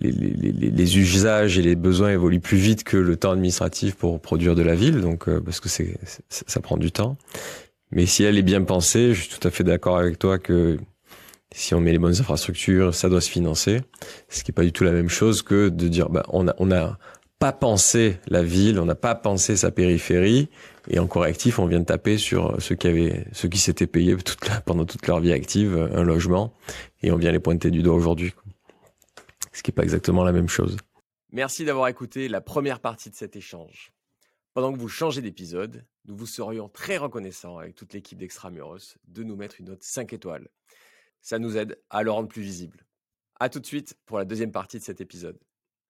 S1: les, les, les, usages et les besoins évoluent plus vite que le temps administratif pour produire de la ville, donc euh, parce que c'est ça prend du temps. Mais si elle est bien pensée, je suis tout à fait d'accord avec toi que si on met les bonnes infrastructures, ça doit se financer. Ce qui est pas du tout la même chose que de dire, bah, on a, on a pas pensé la ville, on n'a pas pensé sa périphérie, et en correctif, on vient de taper sur ceux qui avaient, ceux qui s'étaient payés pendant toute leur vie active un logement, et on vient les pointer du doigt aujourd'hui. Ce qui est pas exactement la même chose. Merci d'avoir écouté la première partie de cet échange. Pendant que vous changez d'épisode, nous vous serions très reconnaissants avec toute l'équipe d'Extramuros de nous mettre une note 5 étoiles ça nous aide à le rendre plus visible. À tout de suite pour la deuxième partie de cet épisode.